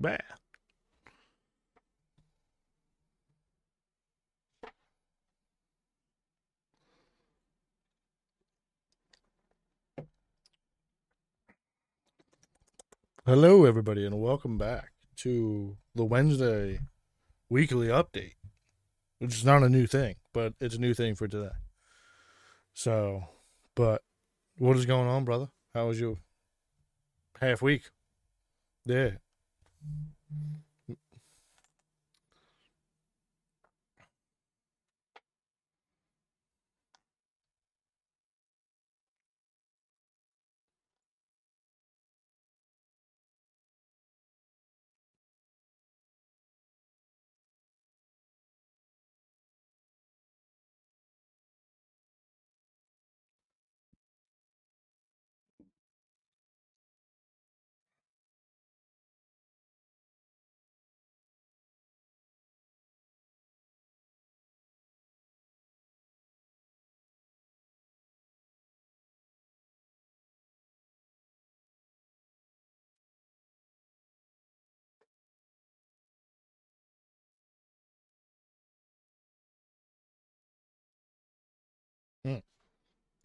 Bah. Hello, everybody, and welcome back to the Wednesday weekly update, which is not a new thing, but it's a new thing for today. So, but what is going on, brother? How was your half week? Yeah. Mm-hmm.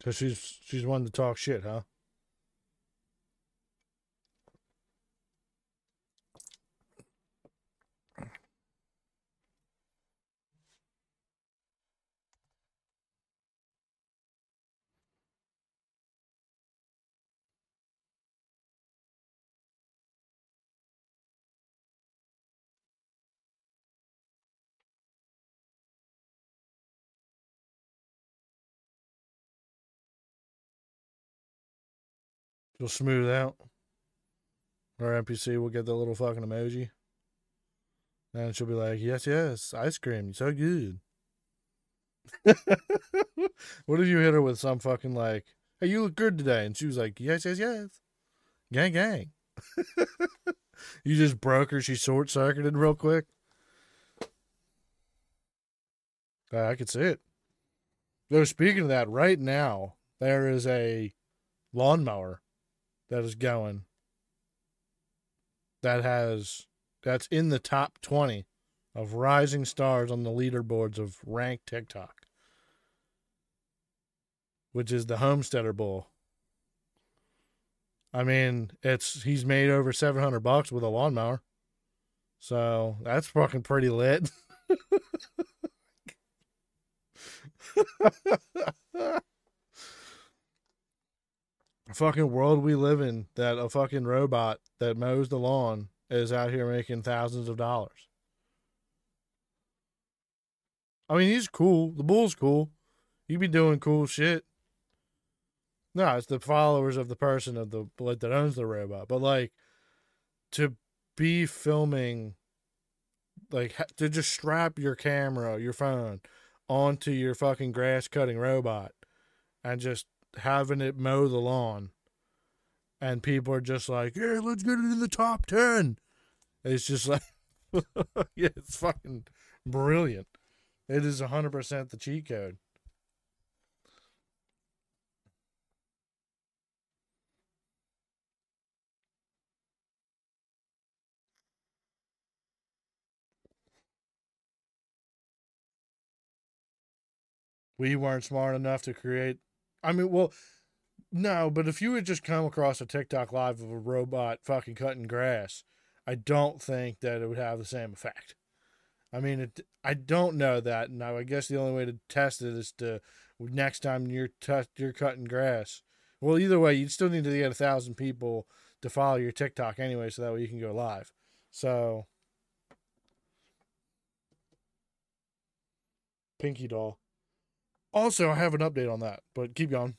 So she's she's one to talk shit, huh? She'll smooth out. Our NPC will get the little fucking emoji. And she'll be like, Yes, yes, ice cream, so good. what if you hit her with some fucking like, Hey, you look good today? And she was like, Yes, yes, yes. Gang, gang. you just broke her. She short circuited real quick. Uh, I could see it. Though, speaking of that, right now, there is a lawnmower that is going that has that's in the top 20 of rising stars on the leaderboards of ranked TikTok, which is the Homesteader Bull. I mean, it's he's made over 700 bucks with a lawnmower. So, that's fucking pretty lit. fucking world we live in that a fucking robot that mows the lawn is out here making thousands of dollars. I mean, he's cool. The bull's cool. He be doing cool shit. No, it's the followers of the person of the that owns the robot. But like to be filming, like to just strap your camera, your phone, onto your fucking grass cutting robot, and just having it mow the lawn and people are just like, yeah, let's get it in the top 10. It's just like, yeah, it's fucking brilliant. It is 100% the cheat code. We weren't smart enough to create I mean, well, no, but if you had just come across a TikTok live of a robot fucking cutting grass, I don't think that it would have the same effect. I mean, it, I don't know that, and I guess the only way to test it is to next time you're you're cutting grass. Well, either way, you'd still need to get a thousand people to follow your TikTok anyway, so that way you can go live. So, Pinky Doll. Also, I have an update on that, but keep going.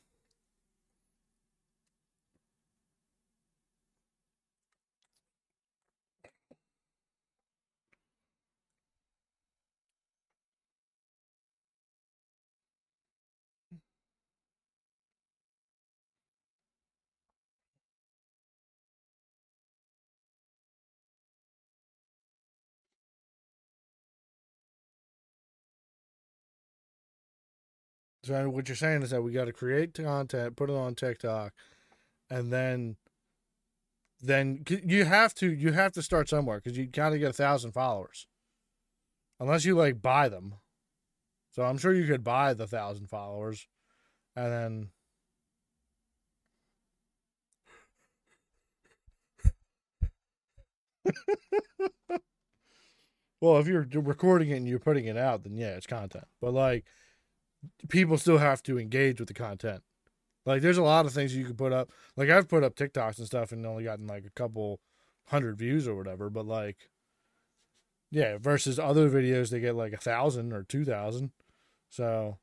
So what you're saying is that we got to create content, put it on TikTok, and then then you have to you have to start somewhere because you got to get a thousand followers, unless you like buy them. So I'm sure you could buy the thousand followers, and then. well, if you're recording it and you're putting it out, then yeah, it's content. But like, people still have to engage with the content. Like there's a lot of things you can put up. Like I've put up TikToks and stuff and only gotten like a couple hundred views or whatever, but like yeah, versus other videos they get like a thousand or two thousand. So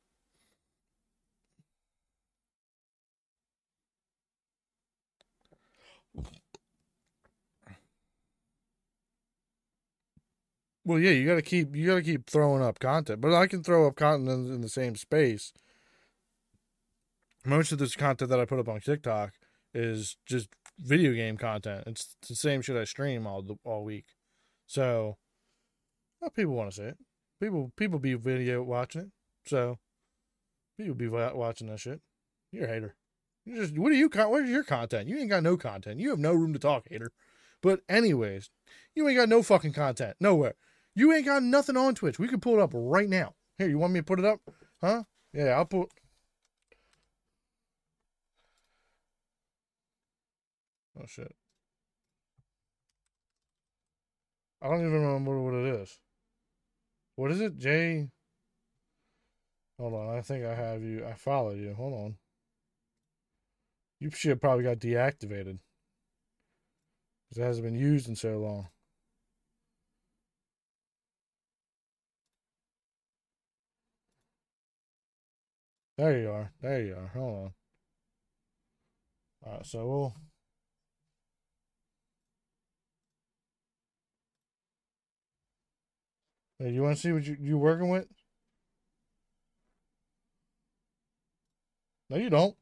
Well, yeah, you got to keep you got to keep throwing up content, but I can throw up content in, the same space most of this content that I put up on TikTok is just video game content. It's the same shit I stream all all week. So, well, people want to see it. People people be video watching it. So, people be watching that shit. You're a hater. You just what are you? Where's your content? You ain't got no content. You have no room to talk, hater. But anyways, you ain't got no fucking content nowhere. You ain't got nothing on Twitch. We can pull it up right now. Here, you want me to put it up? Huh? Yeah, I'll put. Oh shit. I don't even remember what it is. What is it? J. Hold on. I think I have you. I followed you. Hold on. You should probably got deactivated. Because it hasn't been used in so long. There you are. There you are. Hold on. Alright, so we'll. Hey, you want to see what you you working with? No, you don't.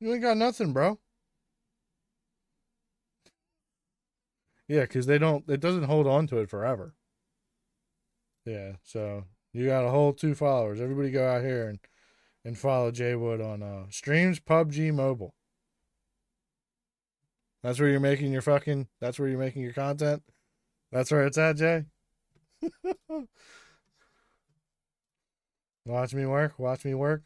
You ain't got nothing, bro. Yeah, because they don't. It doesn't hold on to it forever. Yeah, so you got a whole two followers. Everybody go out here and and follow Jay Wood on uh, streams PUBG Mobile. That's where you're making your fucking. That's where you're making your content. That's where it's at, Jay. watch me work. Watch me work.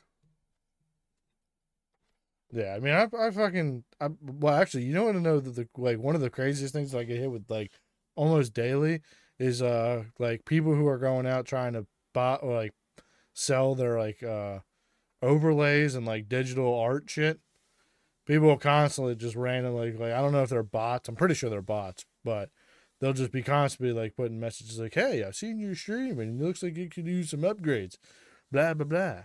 Yeah, I mean, I, I fucking, I, well, actually, you don't want to know that the like one of the craziest things that I get hit with like almost daily is uh like people who are going out trying to buy or like sell their like uh overlays and like digital art shit. People constantly just randomly like I don't know if they're bots. I'm pretty sure they're bots, but they'll just be constantly like putting messages like, "Hey, I've seen your stream and it looks like you could use some upgrades." Blah blah blah.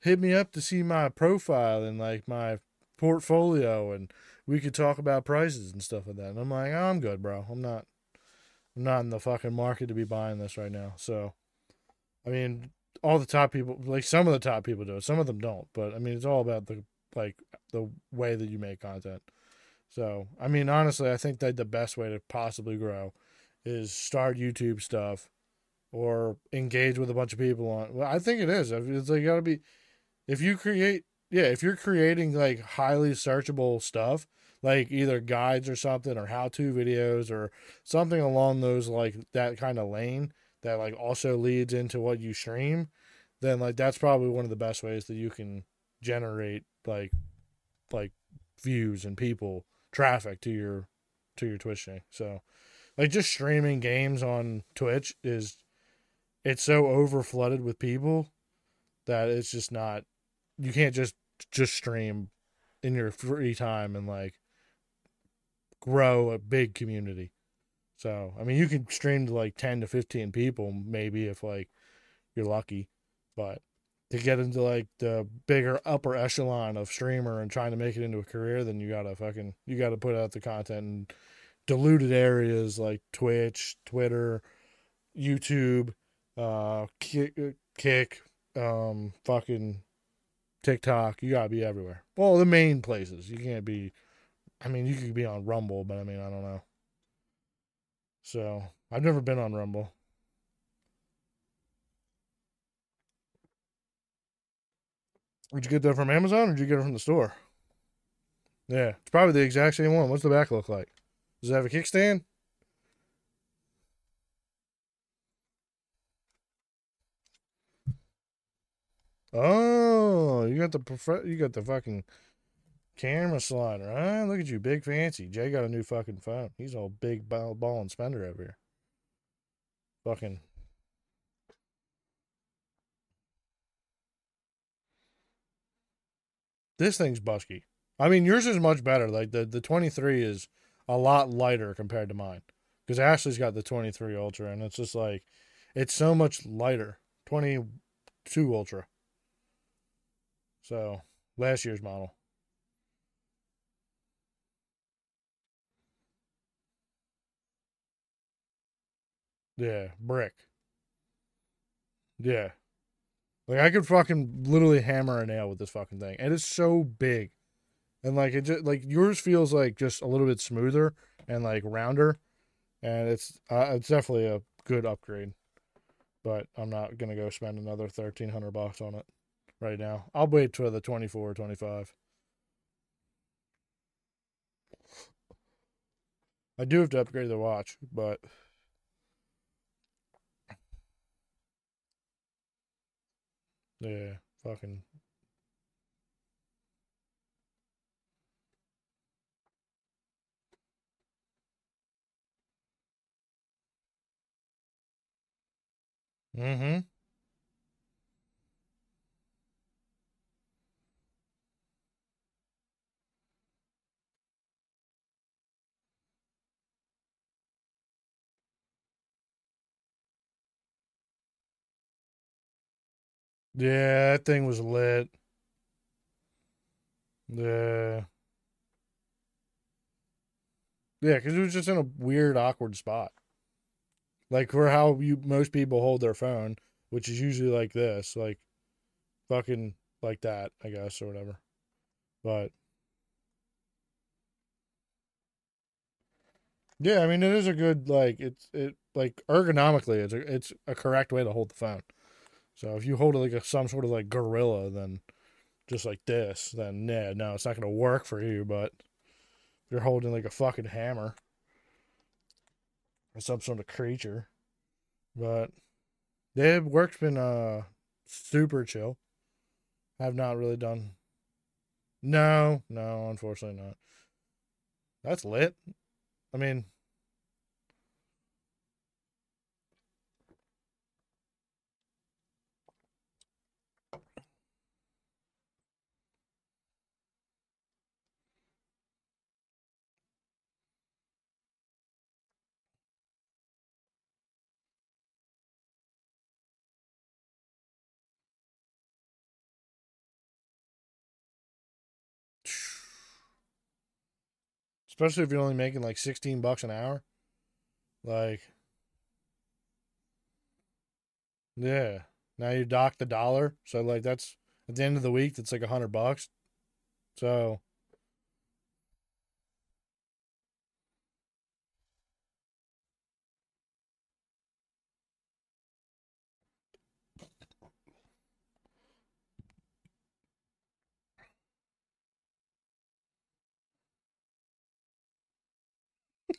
Hit me up to see my profile and like my portfolio, and we could talk about prices and stuff like that. And I'm like, oh, I'm good, bro. I'm not. I'm not in the fucking market to be buying this right now. So, I mean, all the top people, like some of the top people do it, some of them don't. But I mean, it's all about the like the way that you make content. So, I mean, honestly, I think that the best way to possibly grow is start YouTube stuff or engage with a bunch of people on. Well, I think it is. It's like got to be if you create, yeah, if you're creating like highly searchable stuff, like either guides or something or how-to videos or something along those like that kind of lane that like also leads into what you stream, then like that's probably one of the best ways that you can generate like like views and people traffic to your to your Twitch thing. So like just streaming games on Twitch is it's so over flooded with people that it's just not you can't just just stream in your free time and like grow a big community. So, I mean, you can stream to like 10 to 15 people maybe if like you're lucky, but to get into like the bigger upper echelon of streamer and trying to make it into a career, then you gotta fucking you gotta put out the content in diluted areas like Twitch, Twitter, YouTube, uh, Kick, Kick, um, fucking TikTok. You gotta be everywhere. Well, the main places. You can't be. I mean, you could be on Rumble, but I mean, I don't know. So I've never been on Rumble. Did you get that from Amazon or did you get it from the store? Yeah, it's probably the exact same one. What's the back look like? Does it have a kickstand? Oh, you got the prof- you got the fucking camera slider, huh? Look at you, big fancy. Jay got a new fucking phone. He's all big ball, ball and spender over here. Fucking. This thing's busky. I mean, yours is much better. Like the the 23 is a lot lighter compared to mine. Because Ashley's got the 23 Ultra, and it's just like, it's so much lighter. 22 Ultra. So, last year's model. Yeah, brick. Yeah. Like I could fucking literally hammer a nail with this fucking thing. And it's so big. And like it just like yours feels like just a little bit smoother and like rounder. And it's uh, it's definitely a good upgrade. But I'm not gonna go spend another thirteen hundred bucks on it right now. I'll wait till the 24 or 25. I do have to upgrade the watch, but yeah, fucking Mm-hmm. Yeah, that thing was lit. Yeah. Yeah, because it was just in a weird, awkward spot. Like for how you most people hold their phone, which is usually like this, like fucking like that, I guess, or whatever. But yeah, I mean it is a good like it's it like ergonomically it's a it's a correct way to hold the phone. So if you hold it like a, some sort of like gorilla, then just like this, then yeah, no, it's not gonna work for you. But if you're holding like a fucking hammer or some sort of creature, but yeah, work's been uh super chill. I've not really done. No, no, unfortunately not. That's lit. I mean, especially if you're only making like 16 bucks an hour. Like, yeah. Now you dock the dollar. So, like, that's at the end of the week, that's like a hundred bucks. So,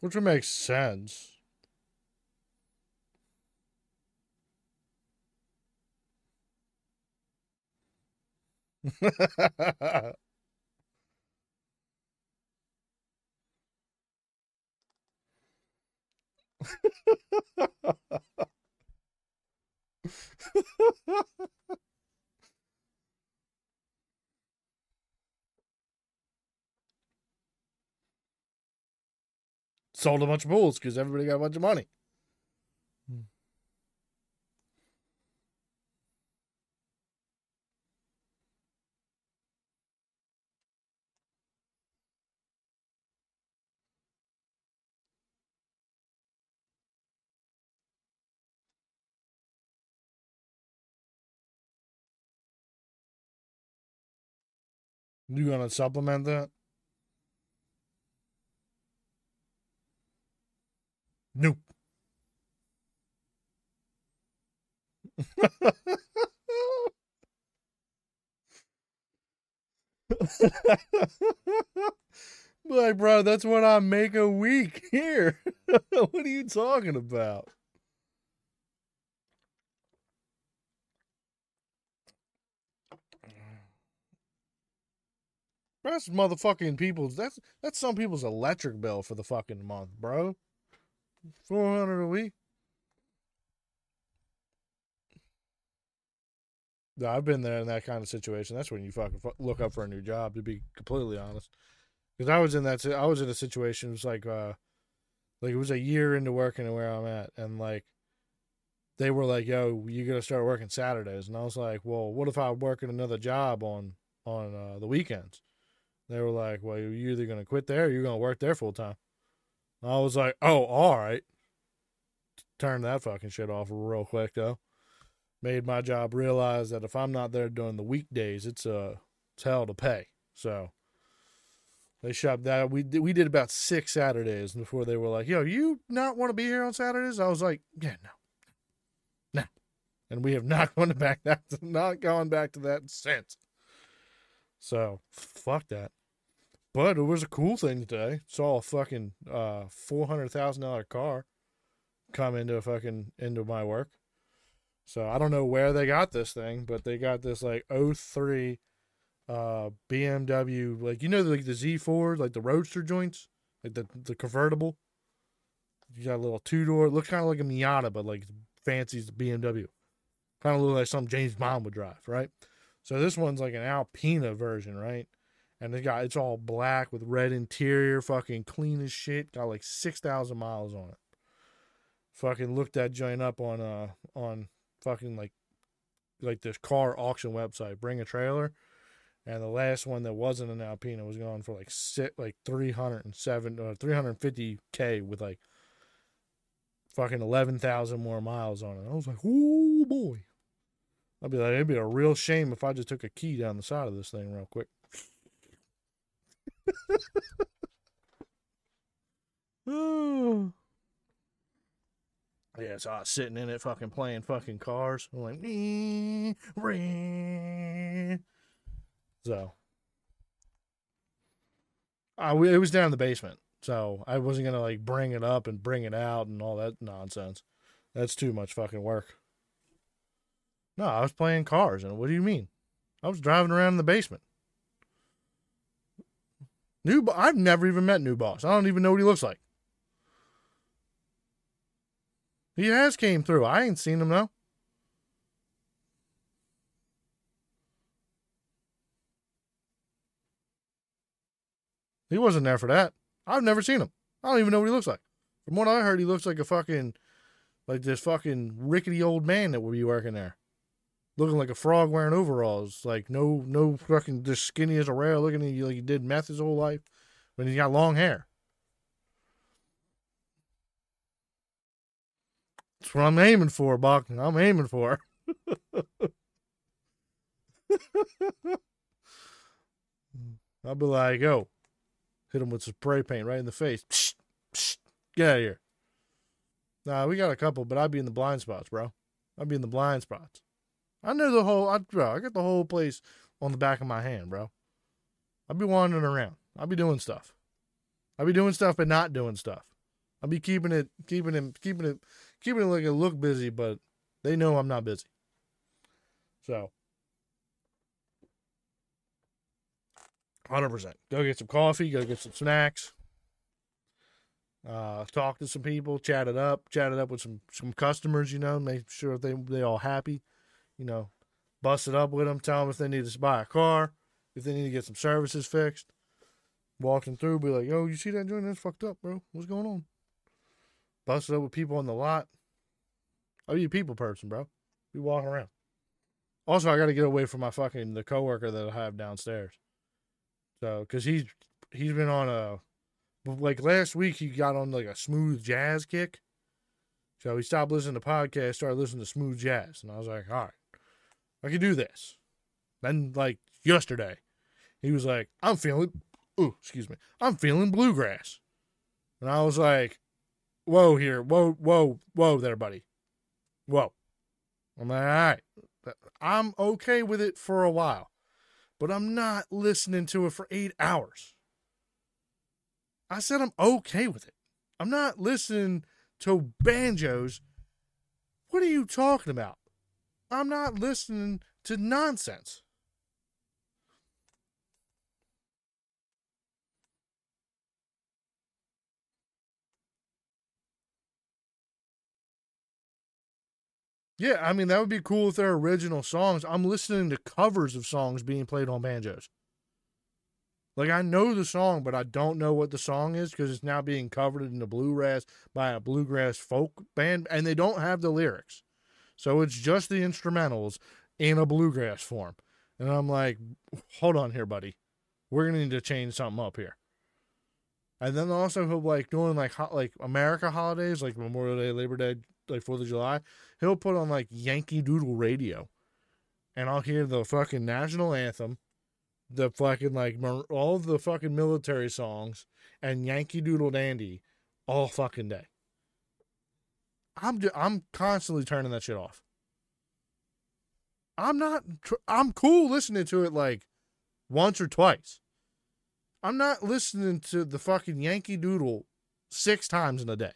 Which would make sense. sold a bunch of pools because everybody got a bunch of money. You gonna supplement that? Nope. like, bro, that's what I make a week here. what are you talking about? That's motherfucking people's. That's that's some people's electric bill for the fucking month, bro. Four hundred a week. No, I've been there in that kind of situation. That's when you fucking look up for a new job. To be completely honest, because I was in that. I was in a situation. It was like, uh, like it was a year into working where I'm at, and like, they were like, "Yo, you got to start working Saturdays," and I was like, "Well, what if I work at another job on on uh, the weekends?" They were like, well, you're either to quit there or you're to work there full time. I was like, oh, all right. Turn that fucking shit off real quick, though. Made my job realize that if I'm not there during the weekdays, it's, uh, it's hell to pay. So they shut that. We did, we did about six Saturdays before they were like, yo, you not want to be here on Saturdays? I was like, yeah, no. No. And we have not gone back that not gone back to that since. So fuck that. But it was a cool thing today. Saw a fucking uh four hundred thousand dollar car come into a fucking into my work. So I don't know where they got this thing, but they got this like 03 uh BMW like you know like the Z4 like the roadster joints like the the convertible. You got a little two door. Looks kind of like a Miata, but like fancy BMW. Kind of look like something James Bond would drive, right? So this one's like an Alpina version, right? And it got it's all black with red interior, fucking clean as shit. Got like six thousand miles on it. Fucking looked that joint up on uh on fucking like like this car auction website. Bring a trailer, and the last one that wasn't an Alpina was going for like sit like three hundred and seven or uh, three hundred fifty k with like fucking eleven thousand more miles on it. I was like, oh boy. I'd be like, it'd be a real shame if I just took a key down the side of this thing real quick. Yeah, so I was sitting in it fucking playing fucking cars. I'm like, so. I, it was down in the basement. So I wasn't to like bring it up and bring it out and all that nonsense. That's too much fucking work. No, I was playing cars. And what do you mean? I was driving around in the basement. New, I've never even met New Boss. I don't even know what he looks like. He has came through. I ain't seen him though. He wasn't there for that. I've never seen him. I don't even know what he looks like. From what I heard, he looks like a fucking, like this fucking rickety old man that would be working there looking like a frog wearing overalls. Like no, no fucking just skinny as a rail, looking at you like he did meth his whole life, but he's got long hair. That's what I'm aiming for, Buck. I'm aiming for. I'll be like, oh, hit him with some spray paint right in the face. Psh, psh, get out of here. Nah, we got a couple, but I'd be in the blind spots, bro. I'd be in the blind spots. I know the whole, I, bro, I got the whole place on the back of my hand, bro. I'll be wandering around. I'll be doing stuff. I'll be doing stuff, but not doing stuff. I'll be keeping it, keeping it, keeping it, keeping it like it look busy, but they know I'm not busy. So, hundred percent. Go get some coffee. Go get some snacks. Uh, talk to some people. Chat it up. Chat it up with some some customers. You know, make sure they they all happy you know, bust it up with them, tell them if they need to buy a car, if they need to get some services fixed. Walking through, be like, yo, you see that joint? That's fucked up, bro. What's going on? busted up with people on the lot. Oh, I'll be a people person, bro. Be walking around. Also, I got to get away from my fucking the coworker that I have downstairs. So, because he's he's been on a like last week he got on like a smooth jazz kick. So he stopped listening to podcasts, started listening to smooth jazz, and I was like, all right, I can do this. Then like yesterday, he was like, I'm feeling, oh excuse me, I'm feeling bluegrass, and I was like, whoa here, whoa whoa whoa there, buddy, whoa. I'm like, all right, I'm okay with it for a while, but I'm not listening to it for eight hours. I said I'm okay with it. I'm not listening to banjos. What are you talking about? I'm not listening to nonsense. Yeah, I mean that would be cool if they're original songs. I'm listening to covers of songs being played on banjos. Like I know the song, but I don't know what the song is because it's now being covered in the bluegrass by a bluegrass folk band, and they don't have the lyrics, so it's just the instrumentals in a bluegrass form. And I'm like, hold on here, buddy, we're gonna need to change something up here. And then also he'll like doing like hot like America holidays like Memorial Day, Labor Day, like Fourth of July. He'll put on like Yankee Doodle Radio, and I'll hear the fucking national anthem the fucking like all the fucking military songs and Yankee Doodle Dandy all fucking day. I'm just, I'm constantly turning that shit off. I'm not I'm cool listening to it like once or twice. I'm not listening to the fucking Yankee Doodle six times in a day.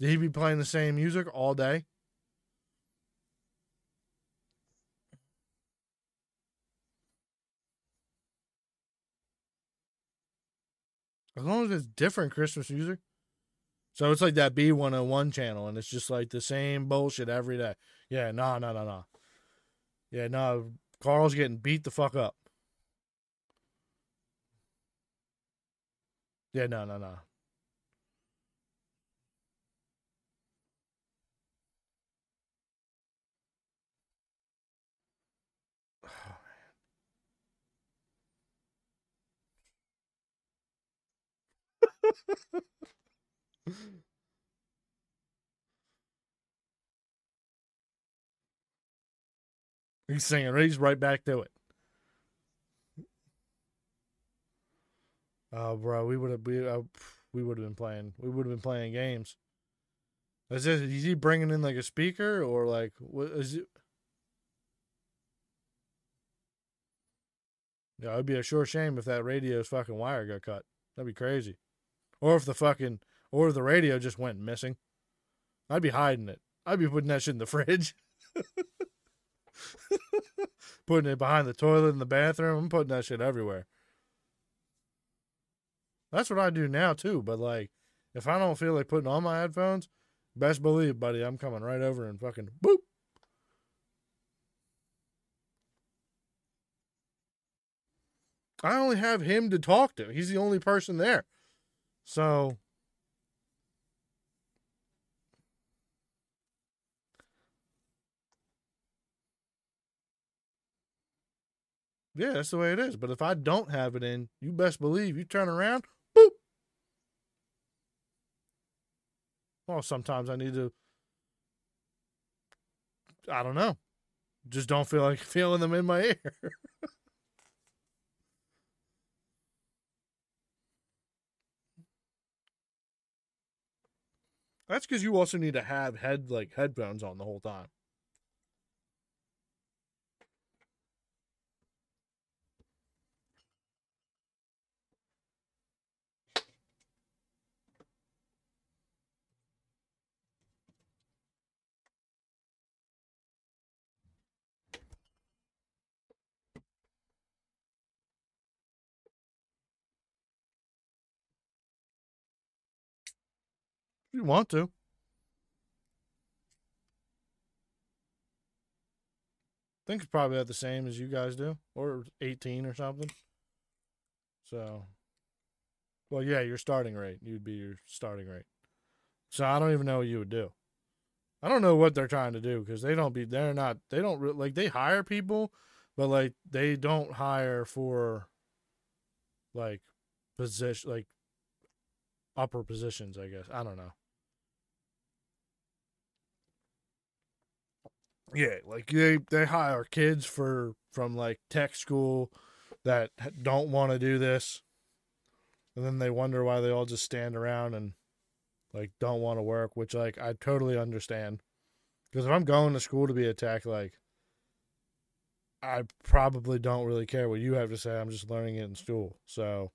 Did he be playing the same music all day? As long as it's different Christmas music. So it's like that B101 channel, and it's just like the same bullshit every day. Yeah, no, no, no, no. Yeah, no. Carl's getting beat the fuck up. Yeah, no, no, no. He's singing. He's right back to it. Oh, bro, we would have we, uh, we would have been playing. We would have been playing games. Is this? Is he bringing in like a speaker or like what is it? Yeah, it'd be a sure shame if that radio's fucking wire got cut. That'd be crazy. Or if the fucking or the radio just went missing. I'd be hiding it. I'd be putting that shit in the fridge. putting it behind the toilet in the bathroom. I'm putting that shit everywhere. That's what I do now too. But like, if I don't feel like putting on my headphones, best believe, buddy, I'm coming right over and fucking boop. I only have him to talk to. He's the only person there. So Yeah, that's the way it is. But if I don't have it in, you best believe you turn around, boop. Well, sometimes I need to I don't know. Just don't feel like feeling them in my ear. That's because you also need to have head like headphones on the whole time. If you want to. I think it's probably at the same as you guys do, or 18 or something. So, Well, yeah, your starting rate. You'd be your starting rate. So I don't even know what you would do. I don't know what they're trying to do because they don't be. They're not. They don't re- like. They hire people, but like they don't hire for like position like upper positions. I guess I don't know. Yeah, like they they hire kids for from like tech school that don't want to do this, and then they wonder why they all just stand around and like don't want to work. Which like I totally understand, because if I'm going to school to be a tech, like I probably don't really care what you have to say. I'm just learning it in school, so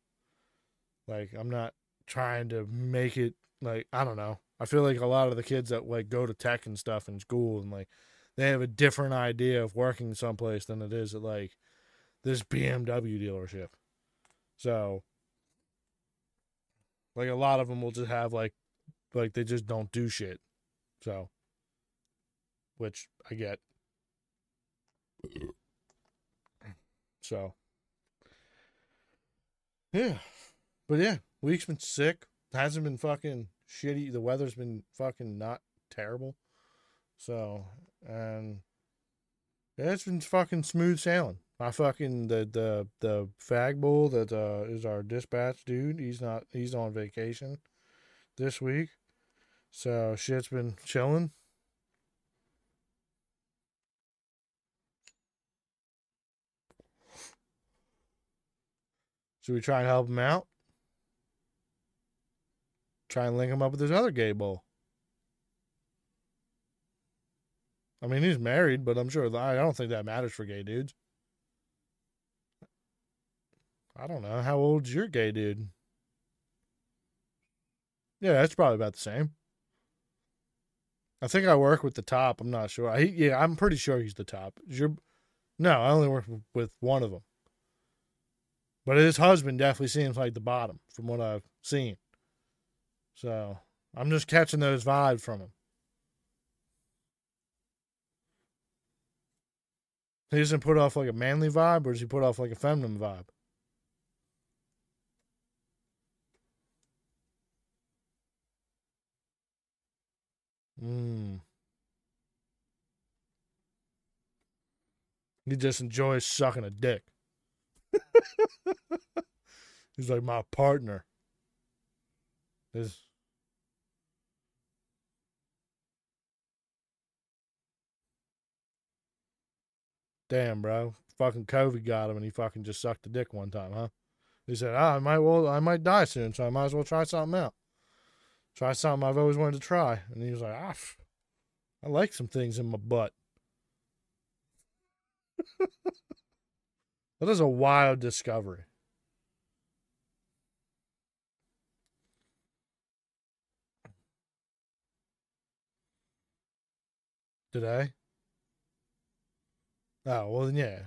like I'm not trying to make it like I don't know. I feel like a lot of the kids that like go to tech and stuff in school and like they have a different idea of working someplace than it is at like this BMW dealership. So, like a lot of them will just have like, like they just don't do shit. So, which I get. So, yeah, but yeah, week's been sick. Hasn't been fucking shitty. The weather's been fucking not terrible. So, and it's been fucking smooth sailing. I fucking the the the fag bull that uh, is our dispatch dude. He's not. He's on vacation this week, so shit's been chilling. Should we try and help him out? Try and link him up with his other gay bull. I mean, he's married, but I'm sure I don't think that matters for gay dudes. I don't know. How old's your gay dude? Yeah, that's probably about the same. I think I work with the top. I'm not sure. I, yeah, I'm pretty sure he's the top. Is your no, I only work with one of them. But his husband definitely seems like the bottom from what I've seen. So I'm just catching those vibes from him. He doesn't put off like a manly vibe, or does he put off like a feminine vibe? Hmm. He just enjoys sucking a dick. He's like my partner. Is damn, bro. Fucking COVID got him, and he fucking just sucked a dick one time, huh? He said, ah, "I might well, I might die soon, so I might as well try something out. Try something I've always wanted to try." And he was like, "Ah, I like some things in my butt." that is a wild discovery. I? Oh, well, then, yeah.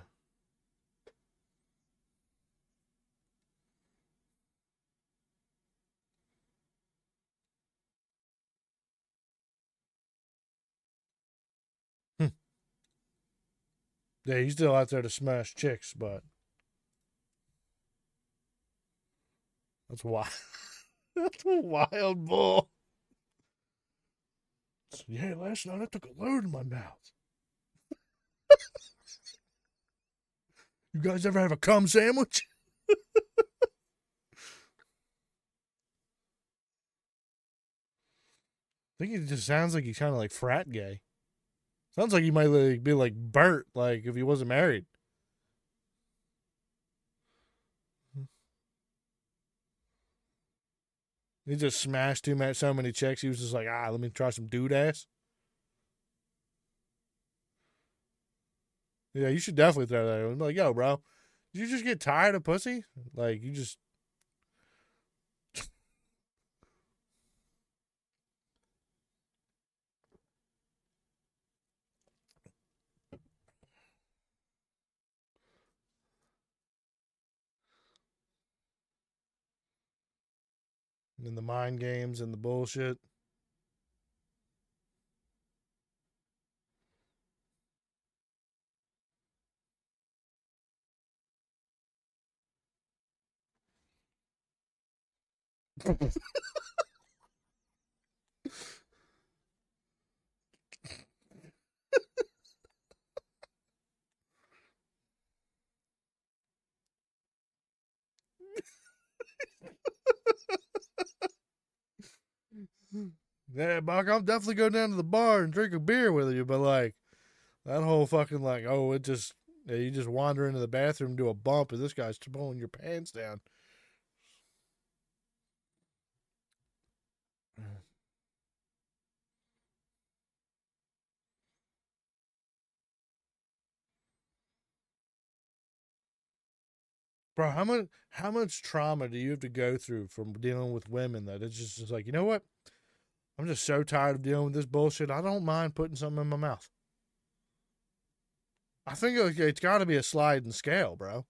Hmm. Yeah, he's still out there to smash chicks, but that's wild. that's a wild bull. Yeah, last night I took a load in my mouth. you guys ever have a cum sandwich? I think it just sounds like he's kind of like frat gay. Sounds like he might like, be like Bert, like if he wasn't married. He just smashed too much, so many checks. He was just like, ah, let me try some dude ass. Yeah, you should definitely throw that. I'm like, yo, bro, you just get tired of pussy? Like, you just. and the mind games and the bullshit. Yeah, Buck, I'll definitely go down to the bar and drink a beer with you, but like that whole fucking like, oh, it just you just wander into the bathroom, do a bump, and this guy's pulling your pants down. Bro, how much how much trauma do you have to go through from dealing with women that it's just, just like, you know what? I'm just so tired of dealing with this bullshit. I don't mind putting something in my mouth. I think it's got to be a sliding scale, bro.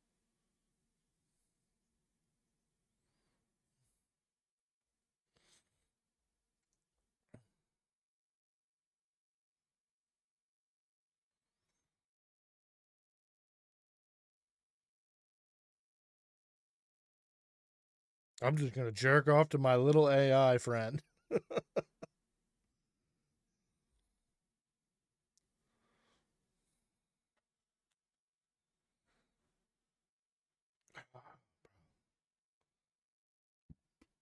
I'm just gonna jerk off to my little AI friend.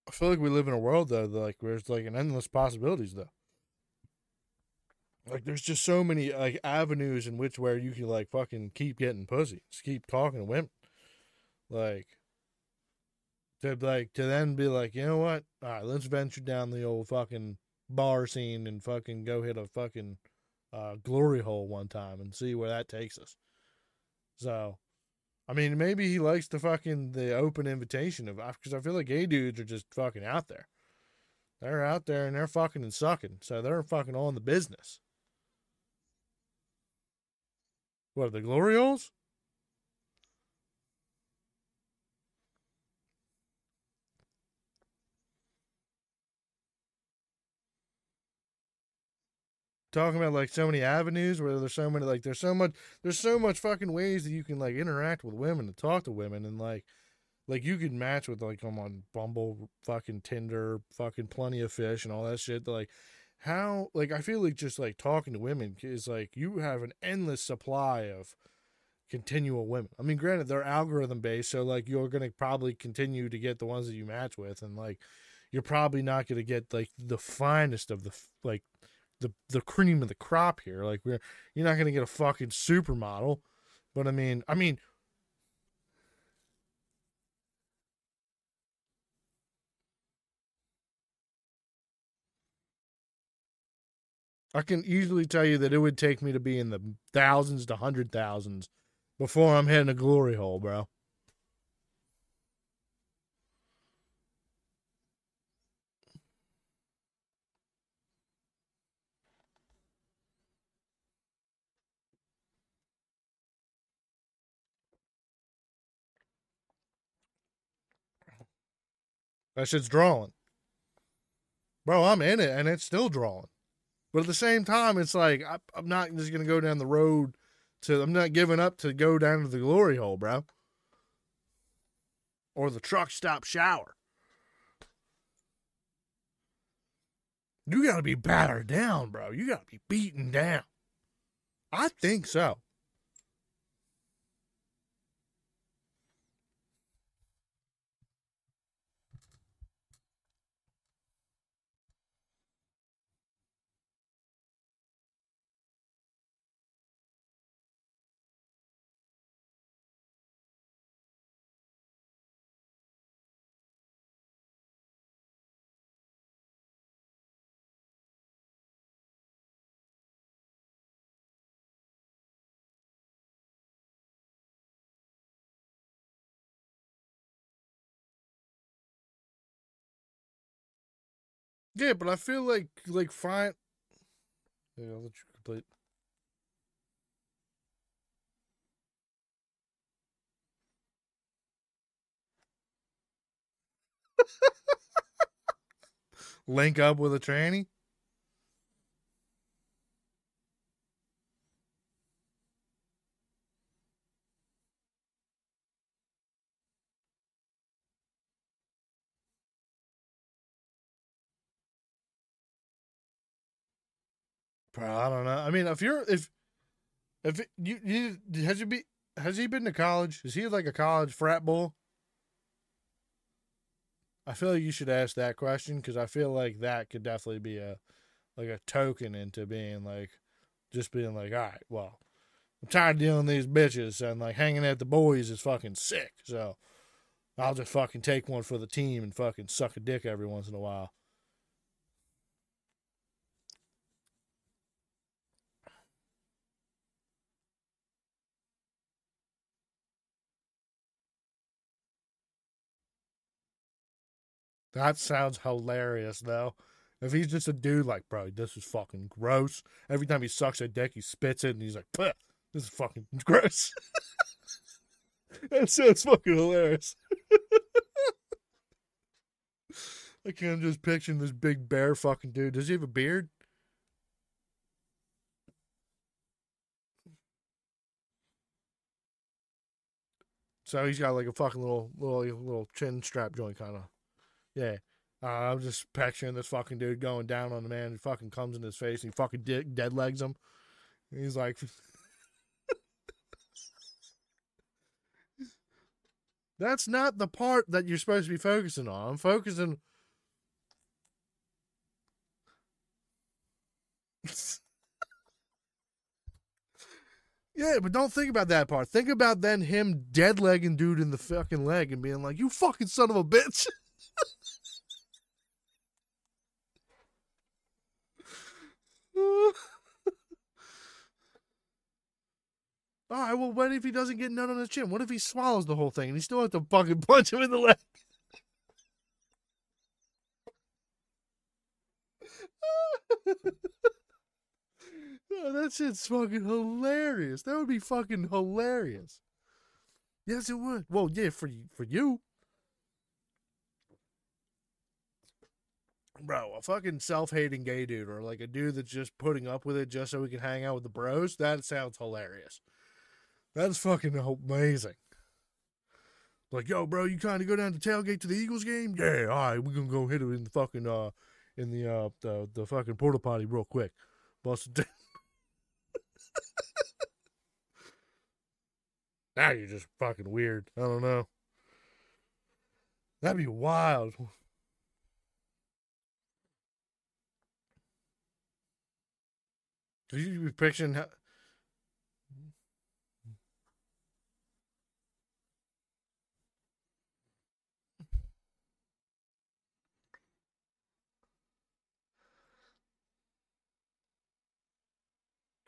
I feel like we live in a world though, like where it's like an endless possibilities though. Like there's just so many like avenues in which where you can like fucking keep getting pussy, just keep talking to women, like to like to then be like, you know what? All right, let's venture down the old fucking bar scene and fucking go hit a fucking uh, glory hole one time and see where that takes us. So I mean, maybe he likes the fucking the open invitation of because I feel like gay dudes are just fucking out there. They're out there and they're fucking and sucking, so they're fucking on the business. What are the glory holes? Talking about like so many avenues where there's so many like there's so much there's so much fucking ways that you can like interact with women and talk to women and like like you can match with like I'm on Bumble, fucking Tinder, fucking plenty of fish and all that shit. Like how like I feel like just like talking to women is like you have an endless supply of continual women. I mean, granted they're algorithm based, so like you're gonna probably continue to get the ones that you match with, and like you're probably not gonna get like the finest of the like the the cream of the crop here. Like we're you're not gonna get a fucking supermodel, but I mean, I mean. I can easily tell you that it would take me to be in the thousands to hundred thousands before I'm hitting a glory hole, bro. That shit's drawing. Bro, I'm in it and it's still drawing. But at the same time, it's like I, am not just gonna go down the road to. I'm not giving up to go down to the glory hole, bro, or the truck stop shower. You gotta be battered down, bro. You gotta be beaten down. I think so. Yeah, but I feel like like fine. Yeah, I'll let you complete. Link up with a tranny. I don't know. I mean, if you're if if you you has he be has he been to college? Is he like a college frat bull? I feel like you should ask that question because I feel like that could definitely be a like a token into being like just being like, all right, well, I'm tired of dealing with these bitches and like hanging at the boys is fucking sick. So I'll just fucking take one for the team and fucking suck a dick every once in a while. That sounds hilarious, though. If he's just a dude like, bro, this is fucking gross. Every time he sucks a dick, he spits it, and he's like, this is fucking gross. that sounds fucking hilarious. I can't just picturing this big bear fucking dude. Does he have a beard? So he's got like a fucking little little little chin strap joint kind of. Yeah. Uh, I'm just picturing this fucking dude going down on the man who fucking comes in his face and he fucking de- dead legs him. And he's like, That's not the part that you're supposed to be focusing on. I'm focusing. yeah, but don't think about that part. Think about then him dead legging dude in the fucking leg and being like, "You fucking son of a bitch." All right, well, what if he doesn't get none on his chin? What if he swallows the whole thing and he still has to fucking punch him in the leg? oh, that shit's fucking hilarious. That would be fucking hilarious. Yes, it would. Well, yeah, for for you. Bro, a fucking self hating gay dude or like a dude that's just putting up with it just so we can hang out with the bros, that sounds hilarious. That's fucking amazing. Like, yo, bro, you kind of go down to tailgate to the Eagles game? Yeah, all right, we're gonna go hit it in the fucking uh in the uh the, the fucking porta potty real quick. Bust it now you're just fucking weird. I don't know. That'd be wild. You be picturing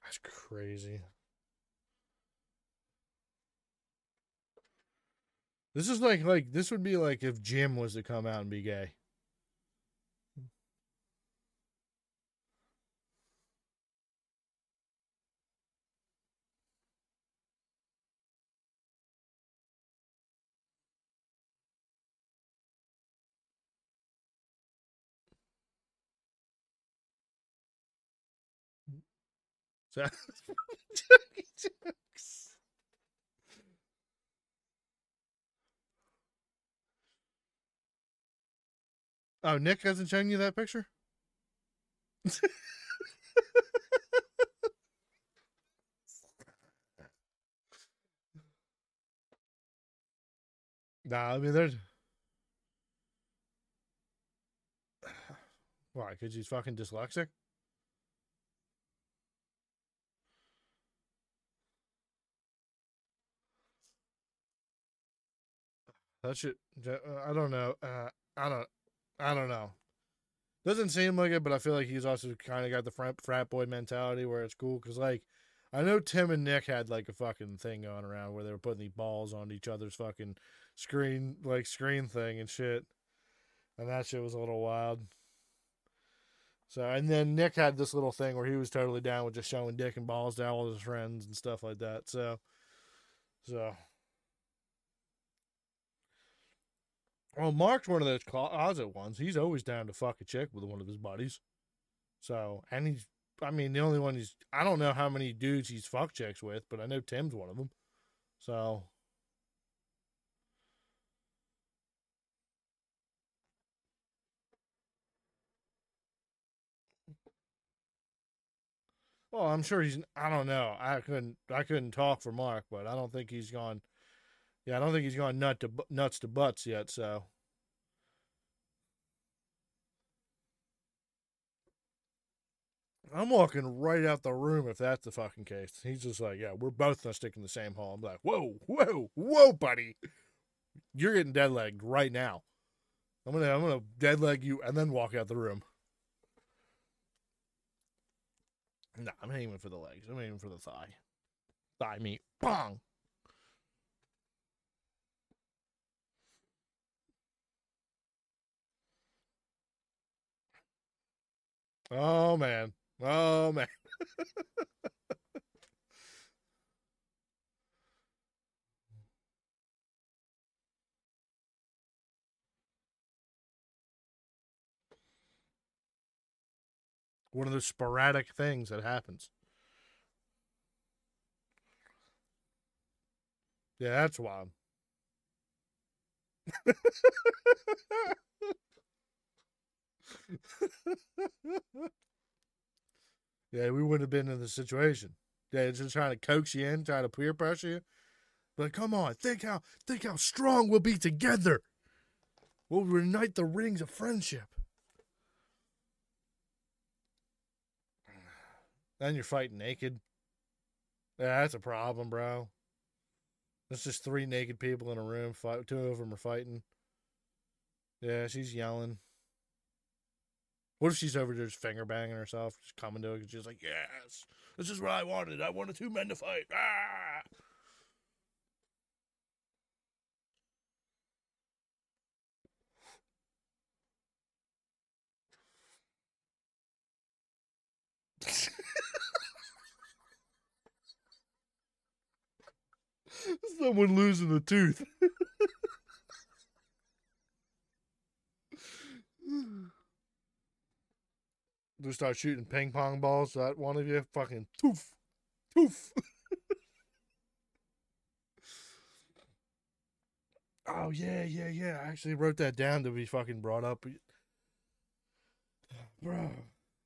That's crazy. This is like like this would be like if Jim was to come out and be gay. So Oh, Nick hasn't shown you that picture? nah, I mean, there's. Why? Because he's fucking dyslexic? That should. Uh, I don't know. Uh, I don't. I don't know. Doesn't seem like it, but I feel like he's also kind of got the frat, frat boy mentality where it's cool. Cause like, I know Tim and Nick had like a fucking thing going around where they were putting the balls on each other's fucking screen, like screen thing and shit. And that shit was a little wild. So, and then Nick had this little thing where he was totally down with just showing dick and balls to all his friends and stuff like that. So, so Well, Mark's one of those closet ones. He's always down to fuck a chick with one of his buddies. So, and he's, I mean, the only one he's, I don't know how many dudes he's fuck chicks with, but I know Tim's one of them. So, Well, I'm sure he's. I don't know. I couldn't. I couldn't talk for Mark, but I don't think he's gone. Yeah, I don't think he's gone nut to nuts to butts yet. So I'm walking right out the room if that's the fucking case. He's just like, yeah, we're both gonna stick in the same hole. I'm like, whoa, whoa, whoa, buddy, you're getting dead legged right now. I'm gonna, I'm gonna dead leg you and then walk out the room. No, I'm aiming for the legs. I'm aiming for the thigh. Thigh meat. Bong. Oh man. Oh man. One of those sporadic things that happens. Yeah, that's wild. yeah, we wouldn't have been in the situation. Yeah, just trying to coax you in, trying to peer pressure you. But come on, think how think how strong we'll be together. We'll reunite the rings of friendship. Then you're fighting naked. Yeah, that's a problem, bro. It's just three naked people in a room. Fight, two of them are fighting. Yeah, she's yelling. What if she's over there just finger banging herself, just coming to it? She's like, "Yes, this is what I wanted. I wanted two men to fight." Ah! Someone losing a tooth. Just start shooting ping pong balls at one of you. Fucking toof. Toof. oh, yeah, yeah, yeah. I actually wrote that down to be fucking brought up. Bro.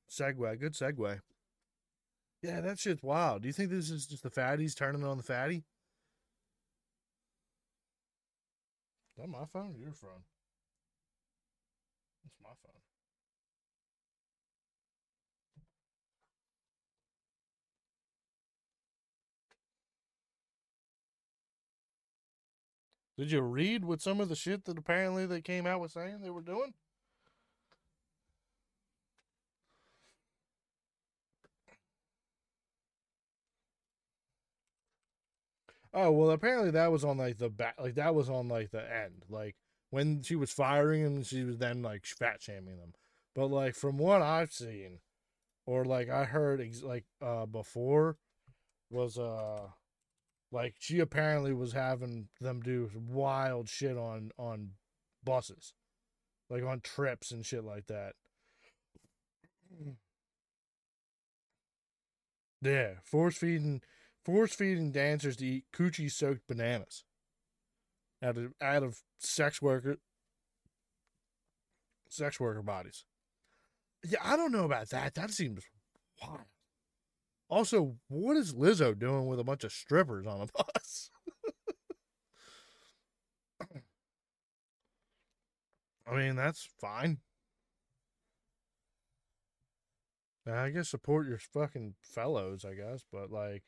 Segue, Good segue. Yeah, that shit's wild. Do you think this is just the fatties turning on the fatty? Is that my phone or your phone? It's my phone. Did you read what some of the shit that apparently they came out with saying they were doing? Oh well, apparently that was on like the back, like that was on like the end, like when she was firing and she was then like fat shaming them. But like from what I've seen, or like I heard ex- like uh before, was uh like she apparently was having them do wild shit on on buses, like on trips and shit like that. Mm. Yeah, force feeding force feeding dancers to eat coochie soaked bananas out of out of sex worker sex worker bodies. Yeah, I don't know about that. That seems wild. Also, what is Lizzo doing with a bunch of strippers on a bus? I mean, that's fine. I guess support your fucking fellows, I guess, but like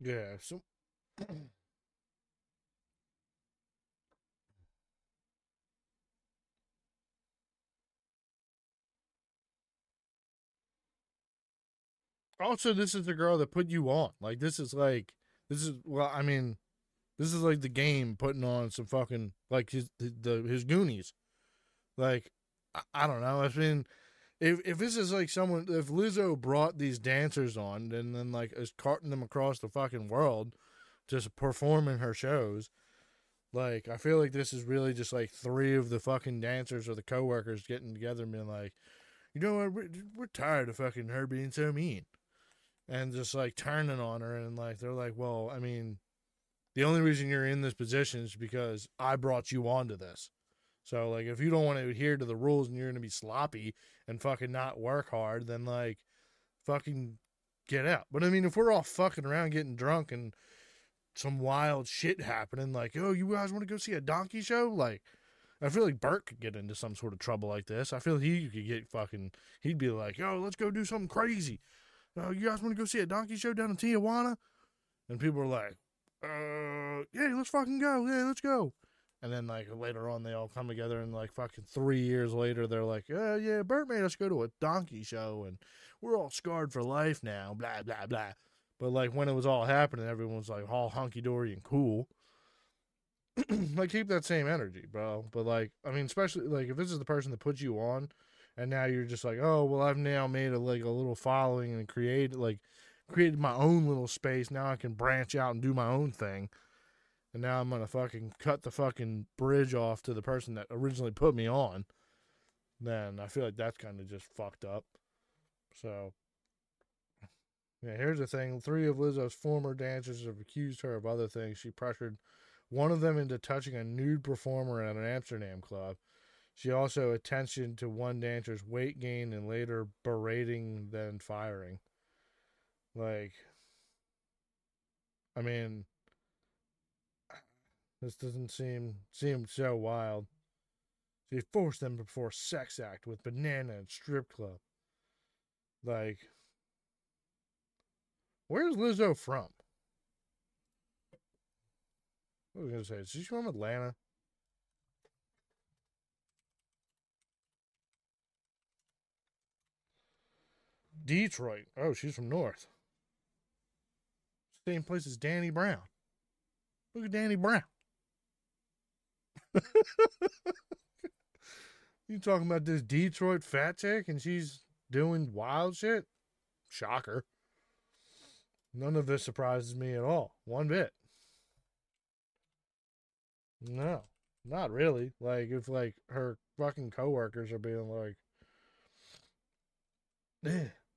Yeah. So. also, this is the girl that put you on. Like, this is like, this is well, I mean, this is like the game putting on some fucking like his the his Goonies. Like, I, I don't know. I mean, if if this is like someone if Lizzo brought these dancers on and then like is carting them across the fucking world, just performing her shows. Like I feel like this is really just like three of the fucking dancers or the coworkers getting together and being like, you know what, we're, we're tired of fucking her being so mean, and just like turning on her and like they're like, well, I mean, the only reason you're in this position is because I brought you onto this. So like if you don't want to adhere to the rules and you're gonna be sloppy and fucking not work hard, then like fucking get out. But I mean if we're all fucking around getting drunk and some wild shit happening, like, oh, you guys want to go see a donkey show? Like I feel like Bert could get into some sort of trouble like this. I feel he could get fucking he'd be like, yo, let's go do something crazy. Oh, you guys want to go see a donkey show down in Tijuana? And people are like, uh, yeah, let's fucking go. Yeah, let's go. And then like later on, they all come together, and like fucking three years later, they're like, "Oh yeah, Bert made us go to a donkey show, and we're all scarred for life now." Blah blah blah. But like when it was all happening, everyone was like all hunky dory and cool. like keep that same energy, bro. But like, I mean, especially like if this is the person that puts you on, and now you're just like, oh well, I've now made a like a little following and created like created my own little space. Now I can branch out and do my own thing and now I'm gonna fucking cut the fucking bridge off to the person that originally put me on, then I feel like that's kind of just fucked up. So, yeah, here's the thing: three of Lizzo's former dancers have accused her of other things. She pressured one of them into touching a nude performer at an Amsterdam club. She also attention to one dancer's weight gain and later berating, then firing. Like, I mean this doesn't seem seem so wild. She forced them perform sex act with banana and strip club. Like, where's Lizzo from? What was I gonna say? Is she from Atlanta? Detroit. Oh, she's from North. Same place as Danny Brown. Look at Danny Brown. you talking about this Detroit fat chick and she's doing wild shit? Shocker. None of this surprises me at all. One bit. No, not really. Like if like her fucking coworkers are being like,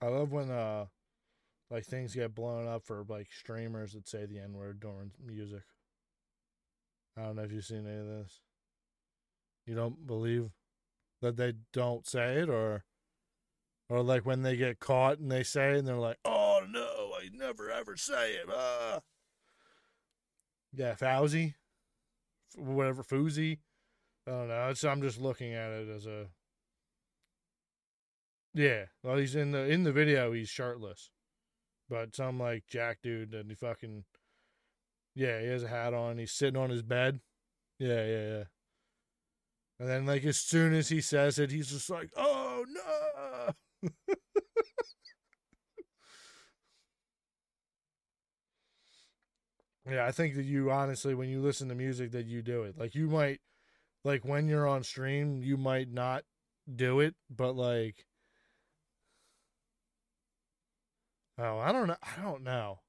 I love when uh like things get blown up for like streamers that say the N word during music. I don't know if you've seen any of this. You don't believe that they don't say it or or like when they get caught and they say it and they're like, Oh no, I never ever say it. Ah. Yeah, Fauzi. Whatever, Foozy. I don't know. It's, I'm just looking at it as a yeah, well, he's in the in the video. He's shirtless, but some like jack dude, and he fucking yeah, he has a hat on. He's sitting on his bed. Yeah, yeah, yeah. And then like as soon as he says it, he's just like, "Oh no!" yeah, I think that you honestly, when you listen to music, that you do it. Like you might, like when you're on stream, you might not do it, but like Oh, I don't know. I don't know.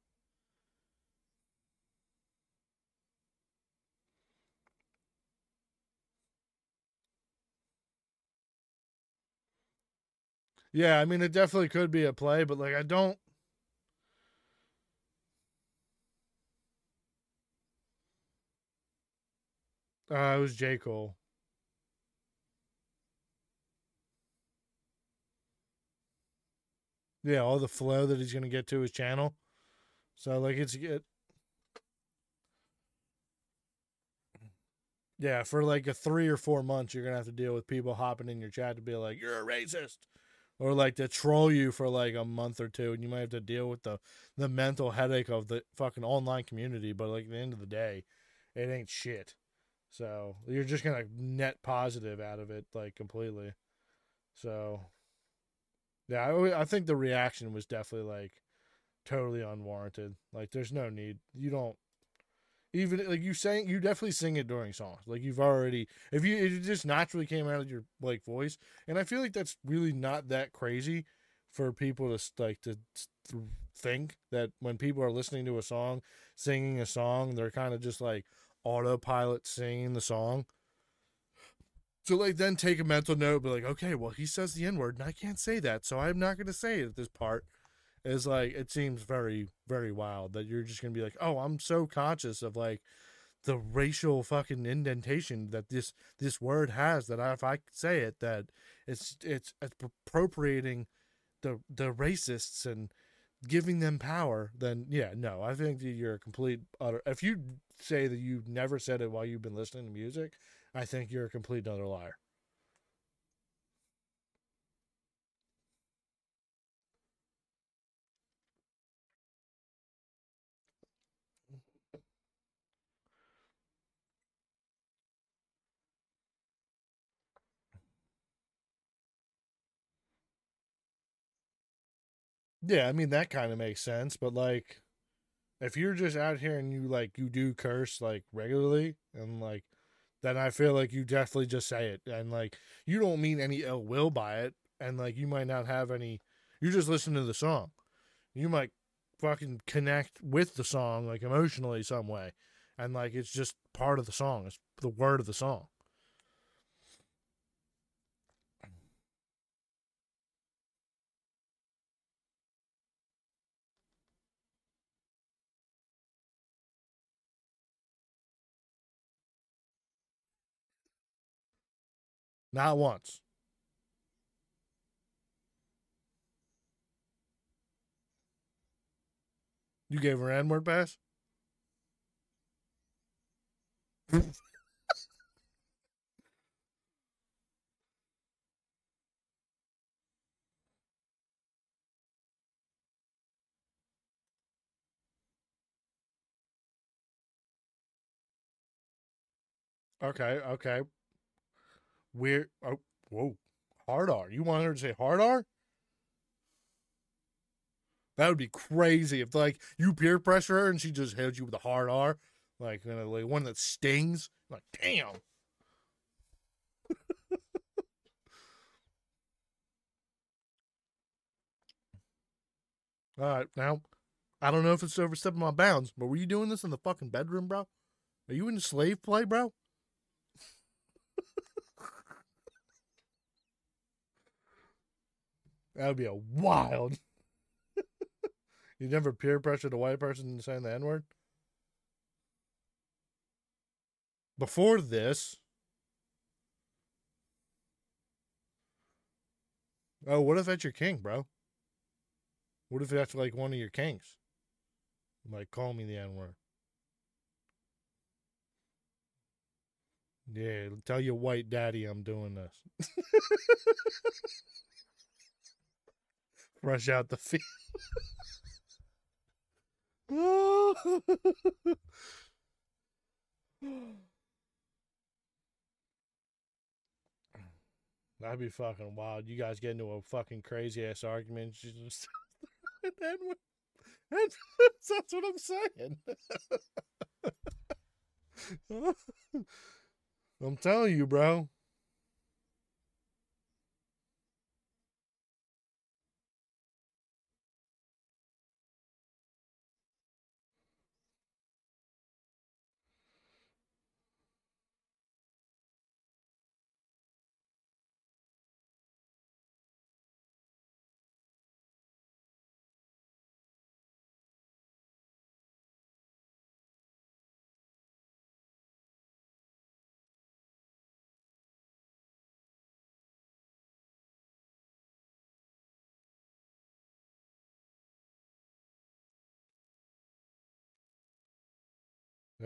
Yeah, I mean it definitely could be a play, but like I don't uh it was J. Cole. Yeah, all the flow that he's going to get to his channel. So like it's it, Yeah, for like a 3 or 4 months you're going to have to deal with people hopping in your chat to be like you're a racist or like to troll you for like a month or two and you might have to deal with the the mental headache of the fucking online community, but like at the end of the day, it ain't shit. So, you're just going to net positive out of it like completely. So, yeah, I, I think the reaction was definitely like totally unwarranted. Like, there's no need. You don't even like you saying you definitely sing it during songs. Like you've already if you it just naturally came out of your like voice, and I feel like that's really not that crazy for people to like to think that when people are listening to a song, singing a song, they're kind of just like autopilot singing the song. So like then take a mental note, be like, okay, well he says the N word and I can't say that, so I'm not gonna say it at this part. Is like it seems very, very wild that you're just gonna be like, Oh, I'm so conscious of like the racial fucking indentation that this this word has that if I say it that it's it's it's appropriating the the racists and giving them power then yeah no i think that you're a complete utter if you say that you've never said it while you've been listening to music I think you're a complete another liar. Yeah, I mean that kind of makes sense, but like if you're just out here and you like you do curse like regularly and like then I feel like you definitely just say it and like you don't mean any ill will by it and like you might not have any you just listen to the song. You might fucking connect with the song like emotionally some way and like it's just part of the song. It's the word of the song. Not once. You gave her N word pass? okay, okay. We're oh whoa. Hard R. You want her to say hard R? That would be crazy if like you peer pressure her and she just hits you with a hard R, like you know, like one that stings. Like damn. All right, now I don't know if it's overstepping my bounds, but were you doing this in the fucking bedroom, bro? Are you in slave play, bro? That would be a wild. You never peer pressured a white person into saying the N word? Before this. Oh, what if that's your king, bro? What if that's like one of your kings? Like, call me the N word. Yeah, tell your white daddy I'm doing this. Rush out the field. That'd be fucking wild. You guys get into a fucking crazy ass argument. That's what I'm saying. I'm telling you, bro.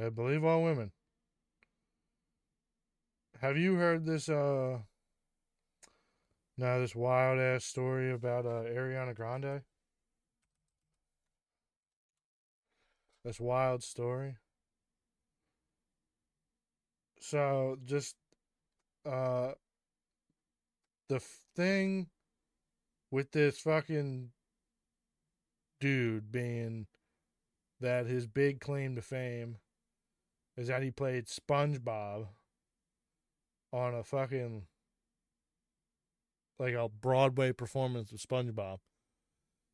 I believe all women. Have you heard this? Uh, now this wild ass story about uh, Ariana Grande. This wild story. So just uh the thing with this fucking dude being that his big claim to fame is that he played SpongeBob on a fucking like a Broadway performance of SpongeBob.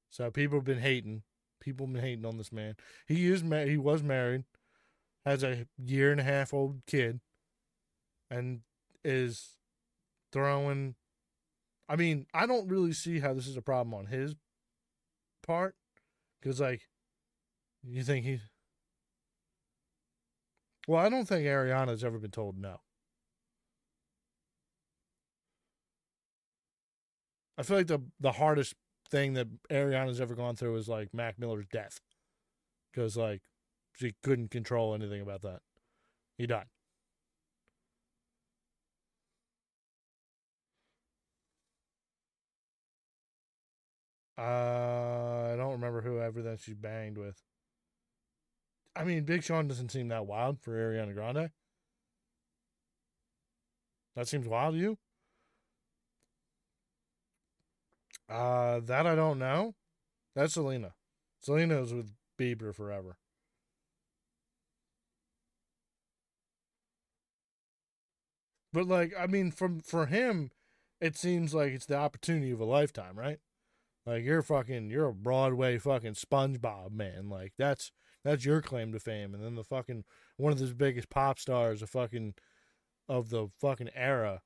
So people have been hating. People have been hating on this man. He is ma- he was married, has a year and a half old kid, and is throwing. I mean, I don't really see how this is a problem on his part, because like, you think he. Well, I don't think Ariana's ever been told no. I feel like the the hardest thing that Ariana's ever gone through is like Mac Miller's death, because like she couldn't control anything about that. He died. Uh, I don't remember whoever that she banged with. I mean, Big Sean doesn't seem that wild for Ariana Grande. That seems wild to you? Uh, that I don't know. That's Selena. Selena was with Bieber forever. But like, I mean, from for him, it seems like it's the opportunity of a lifetime, right? Like you're fucking, you're a Broadway fucking SpongeBob man. Like that's that's your claim to fame, and then the fucking one of the biggest pop stars, of fucking of the fucking era,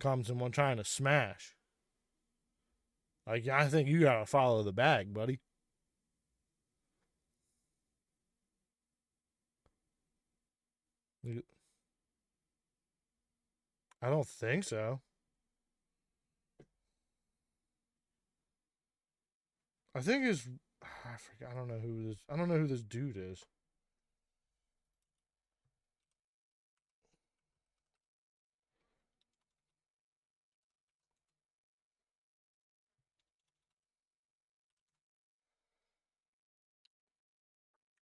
comes and one trying to smash. Like I think you gotta follow the bag, buddy. I don't think so. I think his I forget I don't know who this I don't know who this dude is.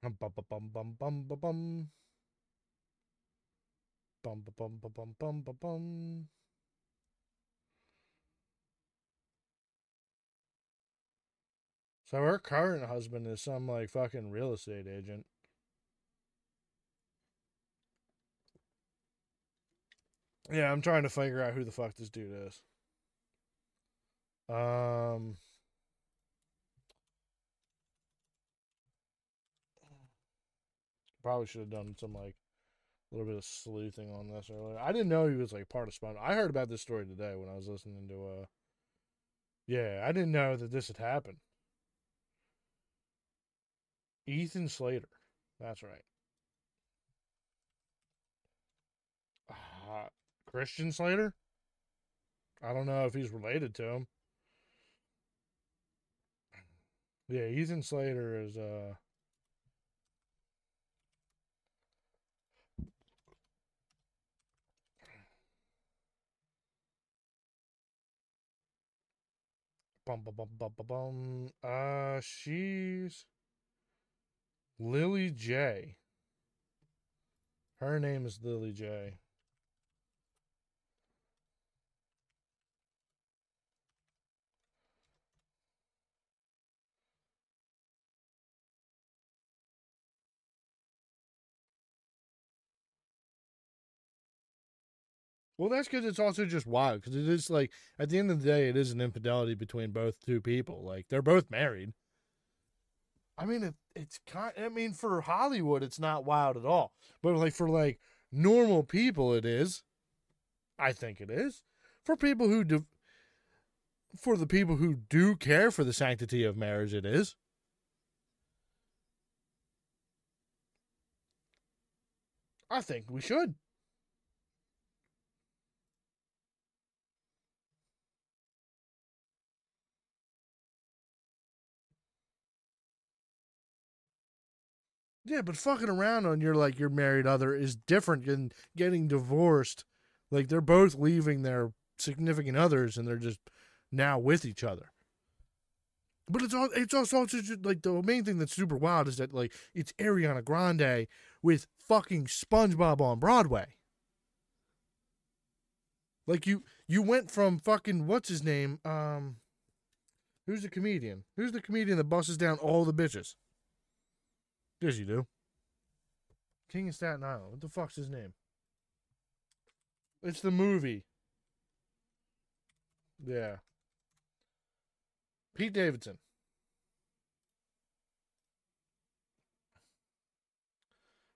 Bum bum bum bum bum bum bum. Bum bum bum bum bum bum So her current husband is some like fucking real estate agent. Yeah, I'm trying to figure out who the fuck this dude is. Um probably should have done some like a little bit of sleuthing on this earlier. I didn't know he was like part of Spawn. I heard about this story today when I was listening to uh Yeah, I didn't know that this had happened. Ethan Slater. That's right. Uh, Christian Slater? I don't know if he's related to him. Yeah, Ethan Slater is uh Bum bum bum bum bum. Uh, she's Lilly Jay. Her name is Lilly Jay. Well, that's because it's also just wild. Because it is like at the end of the day, it is an infidelity between both two people. Like they're both married. I mean, it, it's kind. I mean, for Hollywood, it's not wild at all. But like for like normal people, it is. I think it is. For people who do, for the people who do care for the sanctity of marriage, it is. I think we should. Yeah, but fucking around on your like your married other is different than getting divorced Like they're both leaving their significant others and they're just now with each other. But it's all it's also just like the main thing that's super wild is that like it's Ariana Grande with fucking SpongeBob on Broadway. Like you you went from fucking what's his name? Um who's the comedian? Who's the comedian that busses down all the bitches? Yes, you do. King of Staten Island. What the fuck's his name? It's the movie. Yeah. Pete Davidson.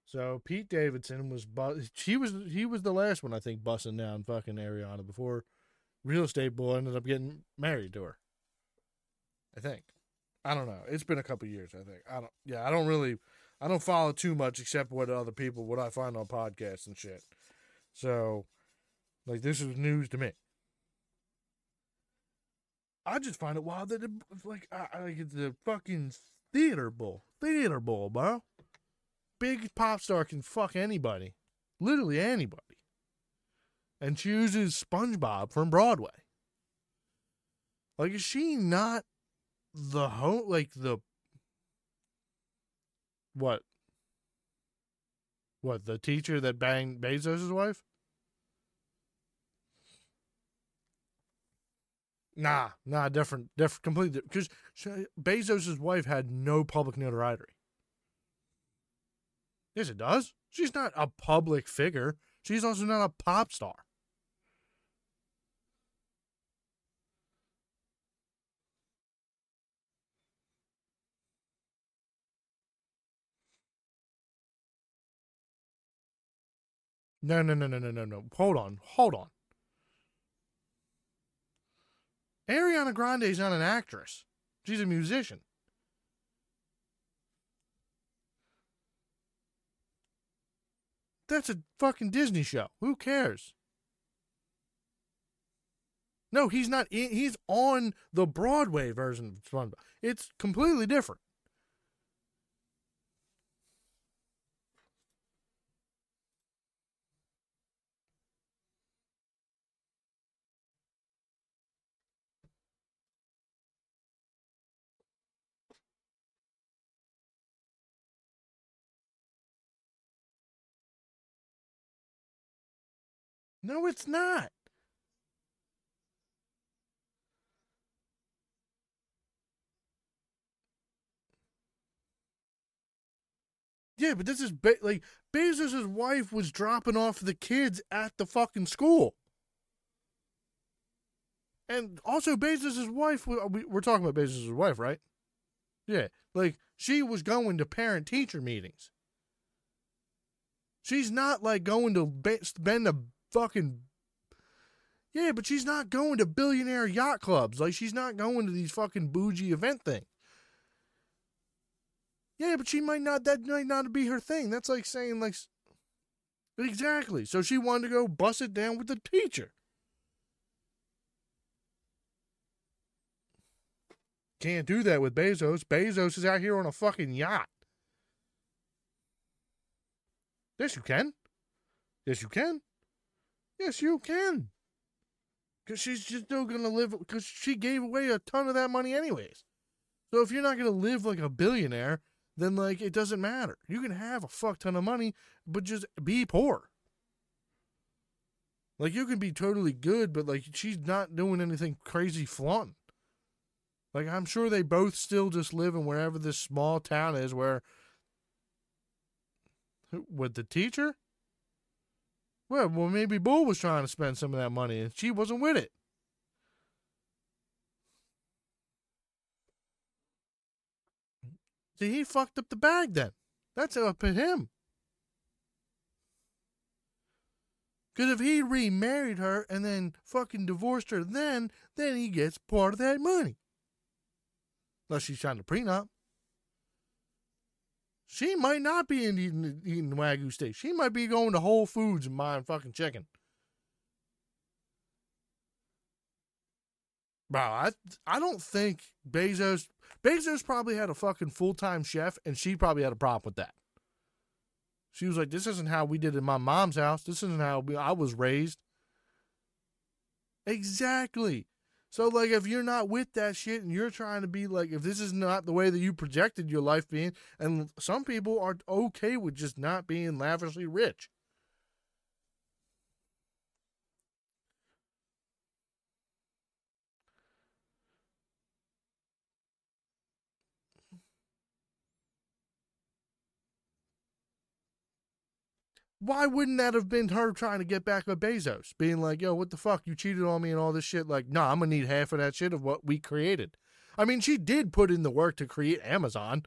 So Pete Davidson was bu- he was he was the last one I think busting down fucking Ariana before real estate boy ended up getting married to her. I think. I don't know. It's been a couple years, I think. I don't yeah, I don't really I don't follow too much except what other people what I find on podcasts and shit. So like this is news to me. I just find it wild that it, like I, like it's a fucking theater bowl, theater bowl, bro. Big pop star can fuck anybody, literally anybody, and chooses SpongeBob from Broadway. Like, is she not the ho like the what? What the teacher that banged Bezos' wife? Nah, nah, different, different, completely. Because Bezos' wife had no public notoriety. Yes, it does. She's not a public figure. She's also not a pop star. No, no, no, no, no, no, no. Hold on, hold on. Ariana Grande is not an actress. She's a musician. That's a fucking Disney show. Who cares? No, he's not. In, he's on the Broadway version of SpongeBob. It's completely different. No, it's not. Yeah, but this is ba- like Bezos' wife was dropping off the kids at the fucking school. And also, Bezos' wife, we're talking about Bezos' wife, right? Yeah. Like, she was going to parent teacher meetings. She's not like going to spend a fucking. Yeah, but she's not going to billionaire yacht clubs. Like, she's not going to these fucking bougie event things. Yeah, but she might not, that might not be her thing. That's like saying, like, exactly. So she wanted to go bust it down with the teacher. Can't do that with Bezos. Bezos is out here on a fucking yacht. Yes, you can. Yes, you can. Yes, you can. Because she's just still going to live, because she gave away a ton of that money, anyways. So if you're not going to live like a billionaire, then like it doesn't matter. You can have a fuck ton of money, but just be poor. Like you can be totally good, but like she's not doing anything crazy flaunting. Like I'm sure they both still just live in wherever this small town is where with the teacher? Well, well, maybe Bull was trying to spend some of that money and she wasn't with it. See, he fucked up the bag then. That's up to him. Because if he remarried her and then fucking divorced her then, then he gets part of that money. Unless she's trying to prenup. She might not be eating, eating Wagyu steak. She might be going to Whole Foods and buying fucking chicken. Bro, I I don't think Bezos Bezos probably had a fucking full time chef, and she probably had a problem with that. She was like, "This isn't how we did it in my mom's house. This isn't how we, I was raised. Exactly. So like if you're not with that shit and you're trying to be like if this is not the way that you projected your life being and some people are okay with just not being lavishly rich. Why wouldn't that have been her trying to get back at Bezos, being like, "Yo, what the fuck? You cheated on me and all this shit." Like, nah, I'm gonna need half of that shit of what we created. I mean, she did put in the work to create Amazon.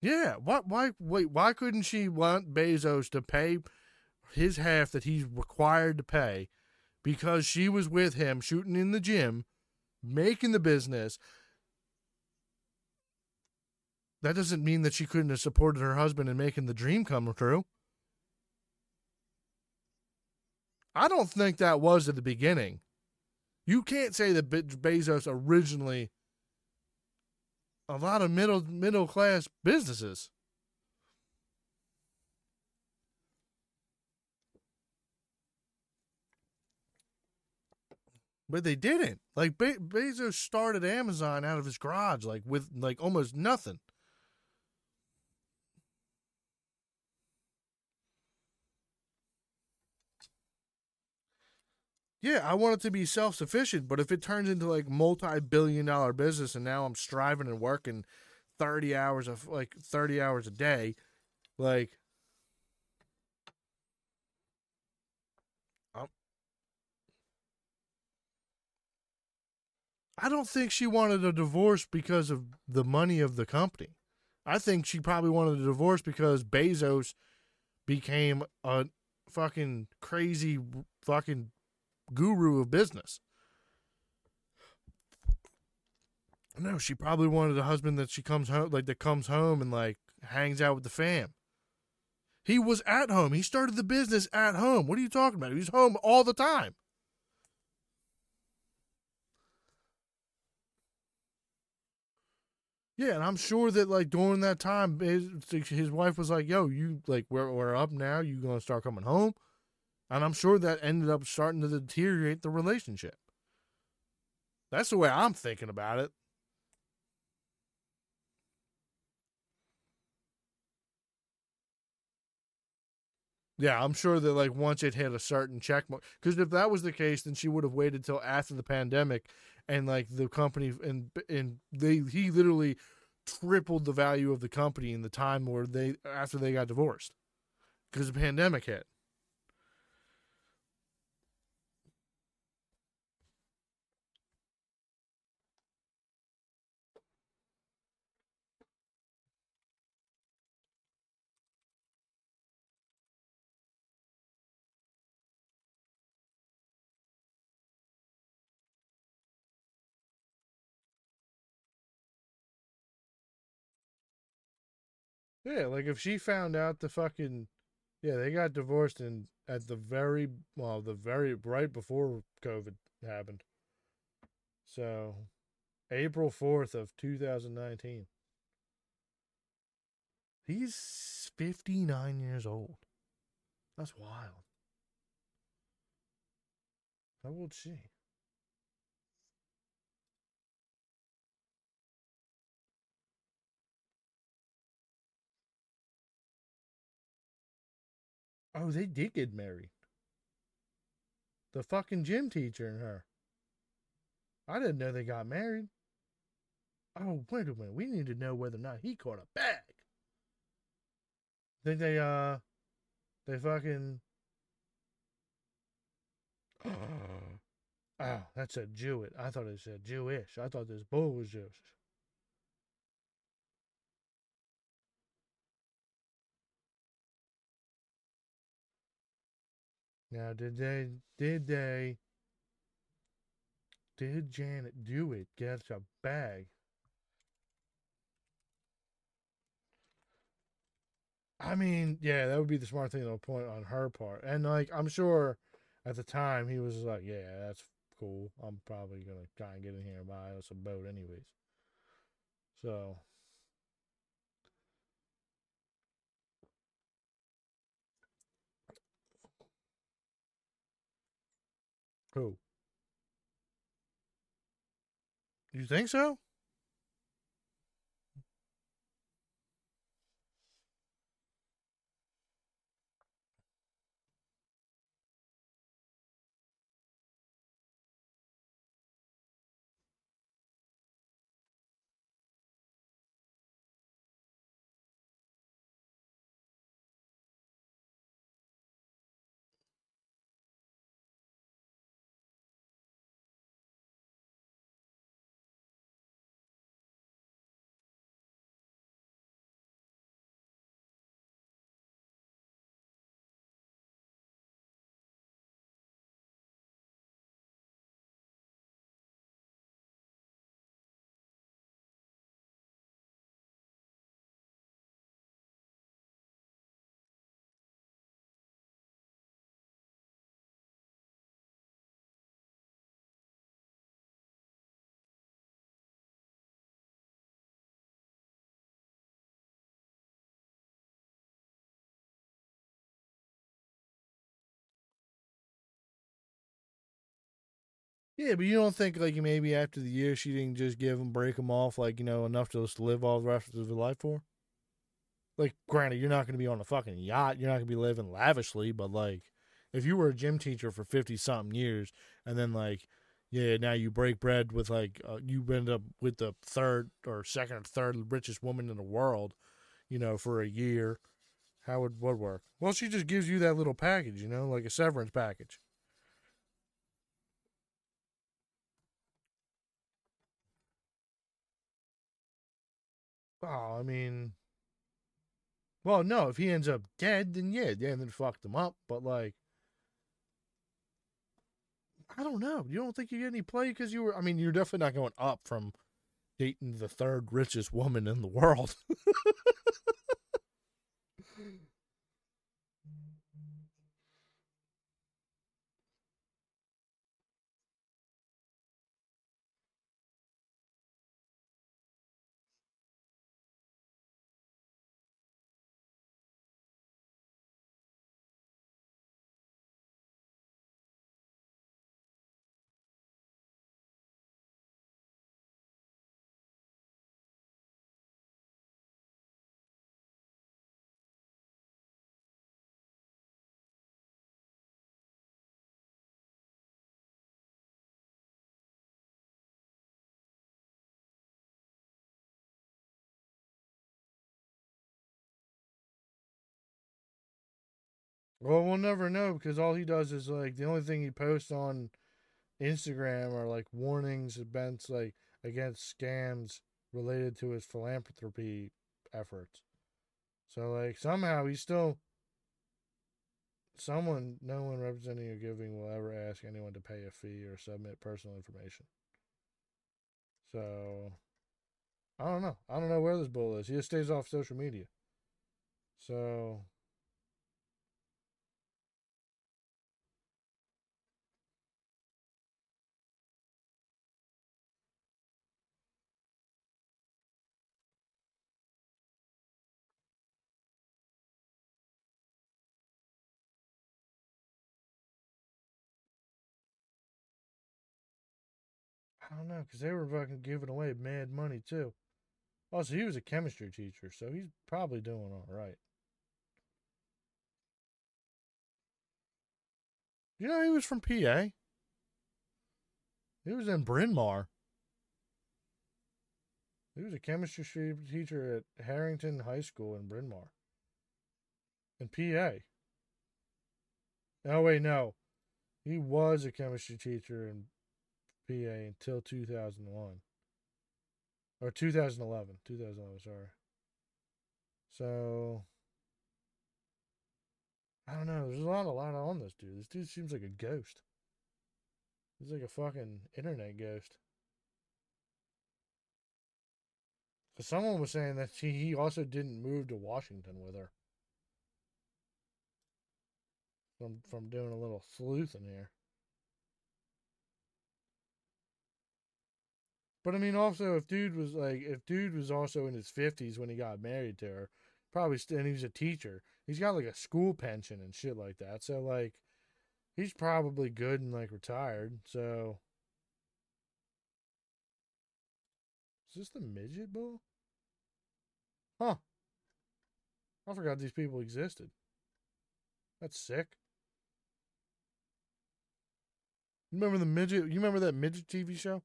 Yeah, why, why, wait, why couldn't she want Bezos to pay his half that he's required to pay? Because she was with him shooting in the gym, making the business. That doesn't mean that she couldn't have supported her husband in making the dream come true. I don't think that was at the beginning. You can't say that Bezos originally a lot of middle middle class businesses. But they didn't. Like Be- Bezos started Amazon out of his garage, like with like almost nothing. Yeah, I want it to be self sufficient, but if it turns into like multi billion dollar business and now I'm striving and working thirty hours of like thirty hours a day, like I don't think she wanted a divorce because of the money of the company. I think she probably wanted a divorce because Bezos became a fucking crazy fucking guru of business. No, she probably wanted a husband that she comes home like that comes home and like hangs out with the fam. He was at home. He started the business at home. What are you talking about? He was home all the time. Yeah, and I'm sure that like during that time, his, his wife was like, "Yo, you like we're we're up now. You gonna start coming home?" And I'm sure that ended up starting to deteriorate the relationship. That's the way I'm thinking about it. Yeah, I'm sure that like once it hit a certain check mark, because if that was the case, then she would have waited till after the pandemic, and like the company and and they he literally tripled the value of the company in the time where they after they got divorced because the pandemic hit. Yeah, like if she found out the fucking yeah, they got divorced and at the very well, the very right before COVID happened. So April 4th of 2019. He's 59 years old. That's wild. How old is she? Oh, they did get married. The fucking gym teacher and her. I didn't know they got married. Oh, wait a minute. We need to know whether or not he caught a bag. Think they, uh, they fucking. oh, that's a Jewett. I thought it said Jewish. I thought this bull was Jewish. Now, did they, did they, did Janet do it? Get a bag? I mean, yeah, that would be the smart thing to point on her part. And like, I'm sure at the time he was like, yeah, that's cool. I'm probably gonna try and get in here and buy us a boat anyways. So who? You think so? Yeah, but you don't think like maybe after the year she didn't just give him break him off like you know enough to live all the rest of his life for? Like, granted, you're not going to be on a fucking yacht, you're not going to be living lavishly, but like, if you were a gym teacher for fifty something years and then like, yeah, now you break bread with like uh, you end up with the third or second or third richest woman in the world, you know, for a year, how would what work? Well, she just gives you that little package, you know, like a severance package. Oh, I mean, well, no, if he ends up dead, then yeah, yeah, then fucked him up. But like, I don't know. You don't think you get any play because you were? I mean, you're definitely not going up from dating the third richest woman in the world. Well, we'll never know because all he does is like the only thing he posts on Instagram are like warnings events like against scams related to his philanthropy efforts. So like somehow he's still someone no one representing your giving will ever ask anyone to pay a fee or submit personal information. So I don't know. I don't know where this bull is. He just stays off social media. So don't know because they were fucking giving away mad money too. Also, he was a chemistry teacher, so he's probably doing all right. You know, he was from PA. He was in Bryn Mawr. He was a chemistry teacher at Harrington High School in Bryn Mawr. In PA. Oh, wait, no. He was a chemistry teacher in PA until 2001. Or 2011. 2011, sorry. So. I don't know. There's a lot, a lot on this dude. This dude seems like a ghost. He's like a fucking internet ghost. Because someone was saying that he, he also didn't move to Washington with her. From from doing a little sleuthing here. But I mean, also, if dude was like, if dude was also in his fifties when he got married to her, probably, st- and he's a teacher, he's got like a school pension and shit like that. So like, he's probably good and like retired. So, is this the midget bull? Huh? I forgot these people existed. That's sick. You remember the midget? You remember that midget TV show?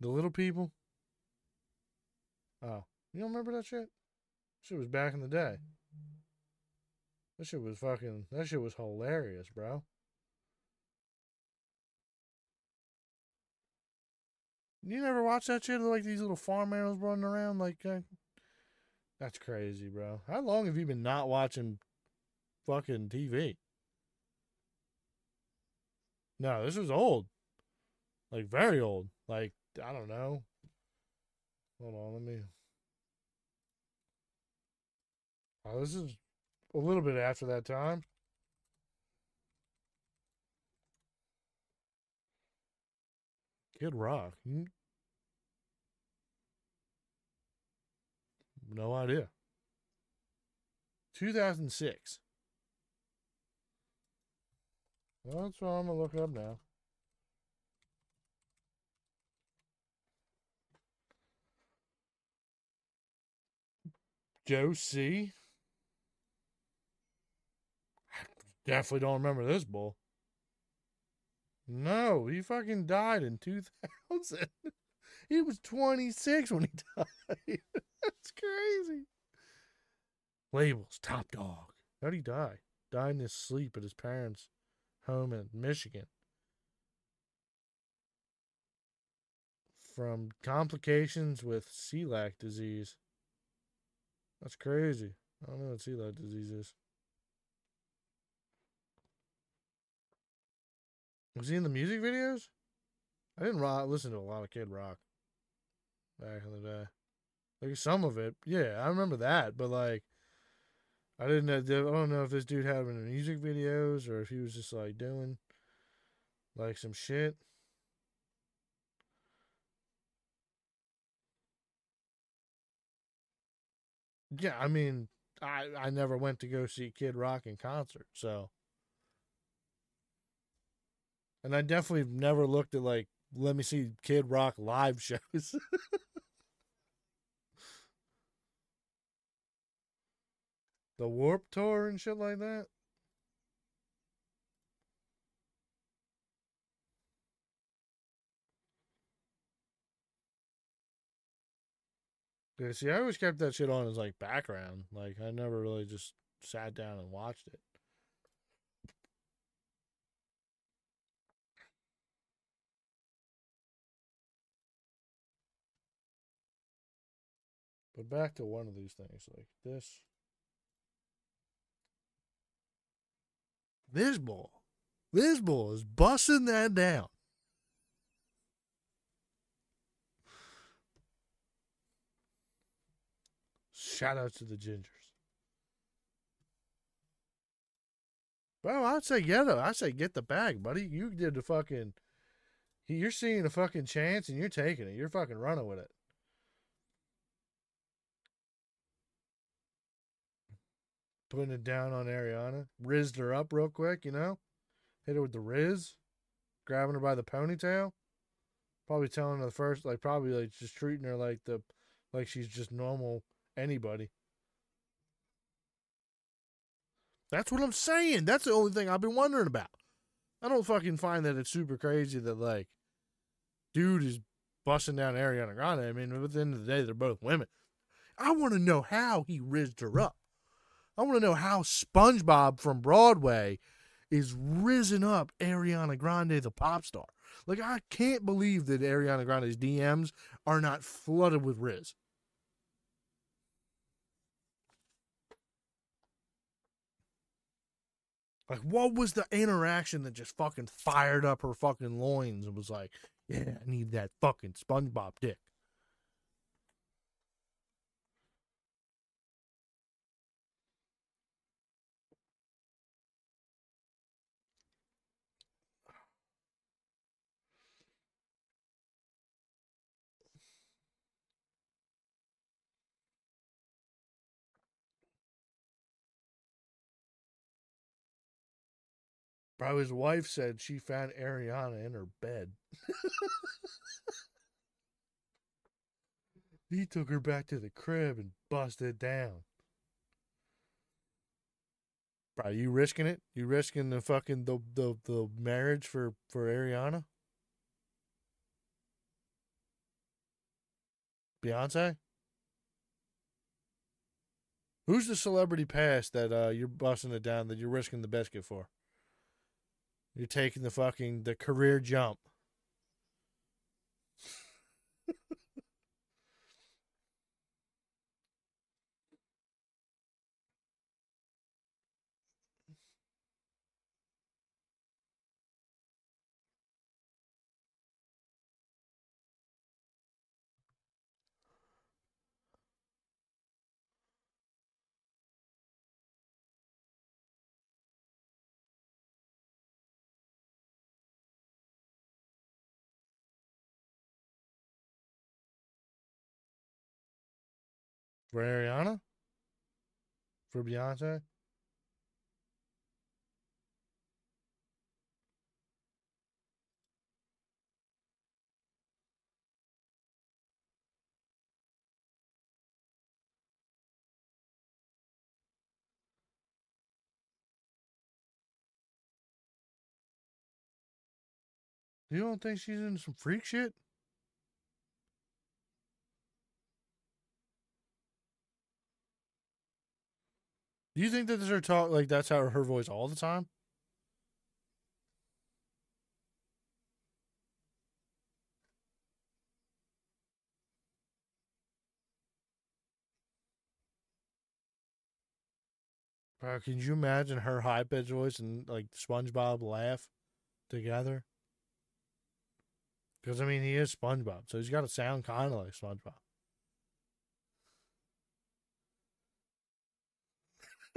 The Little People? Oh, you don't remember that shit? Shit was back in the day. That shit was fucking. That shit was hilarious, bro. You never watch that shit? Like these little farm animals running around, like. Uh, that's crazy, bro. How long have you been not watching fucking TV? No, this was old. Like very old. Like I don't know. Hold on, let me. Oh, this is a little bit after that time. Kid Rock. Hmm? No idea. 2006. That's what I'm gonna look up now. Joe C. Definitely don't remember this bull. No, he fucking died in 2000. he was 26 when he died. That's crazy. Labels, top dog. How'd he die? Died in his sleep at his parents' home in Michigan. From complications with celiac disease. That's crazy. I don't know what celiac disease is. Was he in the music videos? I didn't rock, listen to a lot of Kid Rock back in the day. Like some of it, yeah, I remember that, but like, I didn't. I don't know if this dude had him in music videos or if he was just like doing like some shit. Yeah, I mean, I I never went to go see Kid Rock in concert, so and I definitely never looked at like let me see Kid Rock live shows. the Warped Tour and shit like that. Yeah, see, I always kept that shit on as like background. Like I never really just sat down and watched it. But back to one of these things, like this. This bull. This bull is busting that down. Shout out to the Gingers. Well, I'd say get it. I'd say get the bag, buddy. You did the fucking. You're seeing a fucking chance and you're taking it. You're fucking running with it. Putting it down on Ariana. Rizzed her up real quick, you know? Hit her with the Riz. Grabbing her by the ponytail. Probably telling her the first, like, probably like just treating her like the, like she's just normal anybody. That's what I'm saying. That's the only thing I've been wondering about. I don't fucking find that it's super crazy that like dude is busting down Ariana Grande. I mean, at the end of the day, they're both women. I want to know how he rizzed her up. I want to know how SpongeBob from Broadway is risen up Ariana Grande, the pop star. Like, I can't believe that Ariana Grande's DMs are not flooded with Riz. Like, what was the interaction that just fucking fired up her fucking loins and was like, yeah, I need that fucking SpongeBob dick? Bro, his wife said she found Ariana in her bed. he took her back to the crib and busted down. Bro, you risking it? You risking the fucking the the, the marriage for for Ariana? Beyonce? Who's the celebrity past that uh, you're busting it down that you're risking the biscuit for? You're taking the fucking the career jump. For Ariana? For Beyonce? You don't think she's in some freak shit? Do you think that this her talk like that's how her voice all the time? Bro, can you imagine her high pitched voice and like SpongeBob laugh together? Because I mean, he is SpongeBob, so he's got to sound kind of like SpongeBob.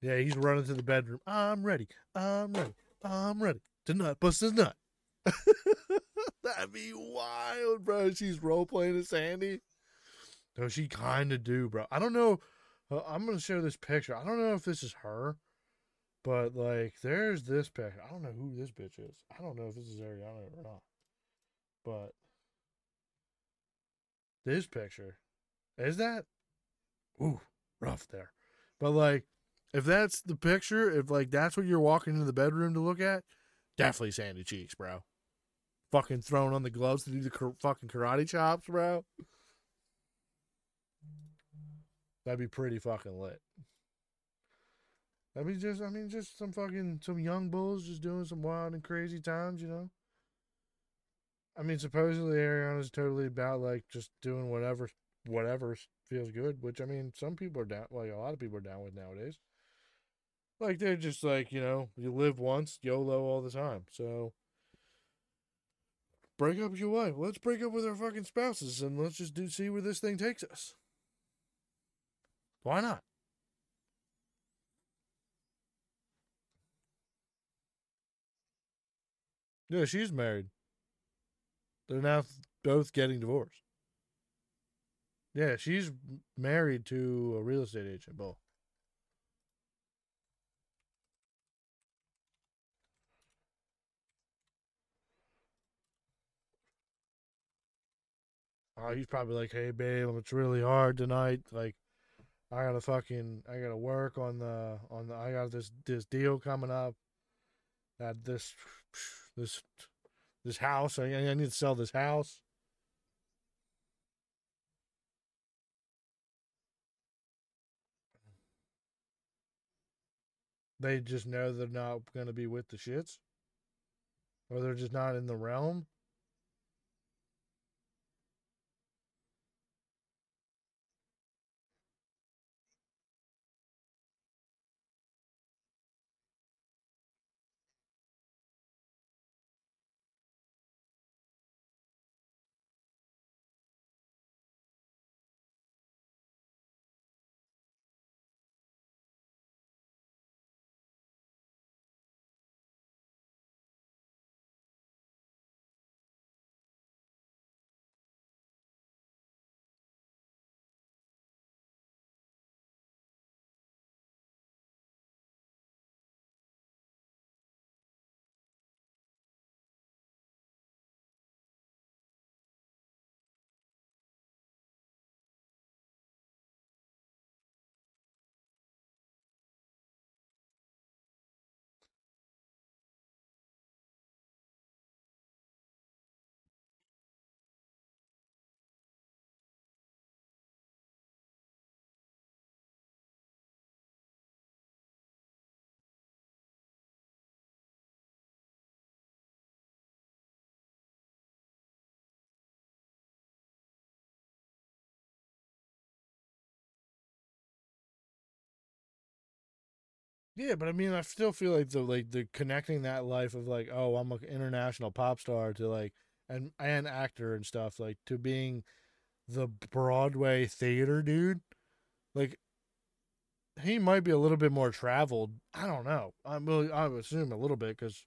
yeah, he's running to the bedroom. I'm ready. I'm ready. I'm ready to nut bust his nut. That'd be wild, bro. She's role playing as Sandy. No, she kind of do, bro. I don't know. Uh, I'm gonna show this picture. I don't know if this is her, but like, there's this picture. I don't know who this bitch is. I don't know if this is Ariana or not. But this picture is that. Ooh, rough there. But like, if that's the picture, if like that's what you're walking into the bedroom to look at, definitely Sandy Cheeks, bro. Fucking throwing on the gloves to do the fucking karate chops, bro. That'd be pretty fucking lit. That'd be just, I mean, just some fucking, some young bulls just doing some wild and crazy times, you know? I mean, supposedly Ariana's totally about like just doing whatever, whatever feels good, which I mean, some people are down, like a lot of people are down with nowadays. Like they're just like, you know, you live once, YOLO all the time. So break up with your wife. Let's break up with our fucking spouses and let's just do see where this thing takes us. Why not? Yeah, she's married. They're now both getting divorced. Yeah, she's married to a real estate agent, both. Oh, he's probably like, "Hey, babe, it's really hard tonight. Like, I gotta fucking, I gotta work on the, on the, I got this, this deal coming up. That this, this, this house. I, I need to sell this house. They just know they're not gonna be with the shits, or they're just not in the realm. Yeah, but I mean, I still feel like the like the connecting that life of like, oh, I'm an international pop star to like and and actor and stuff like to being the Broadway theater dude. Like he might be a little bit more traveled. I don't know. I'm really, I would assume a little bit because.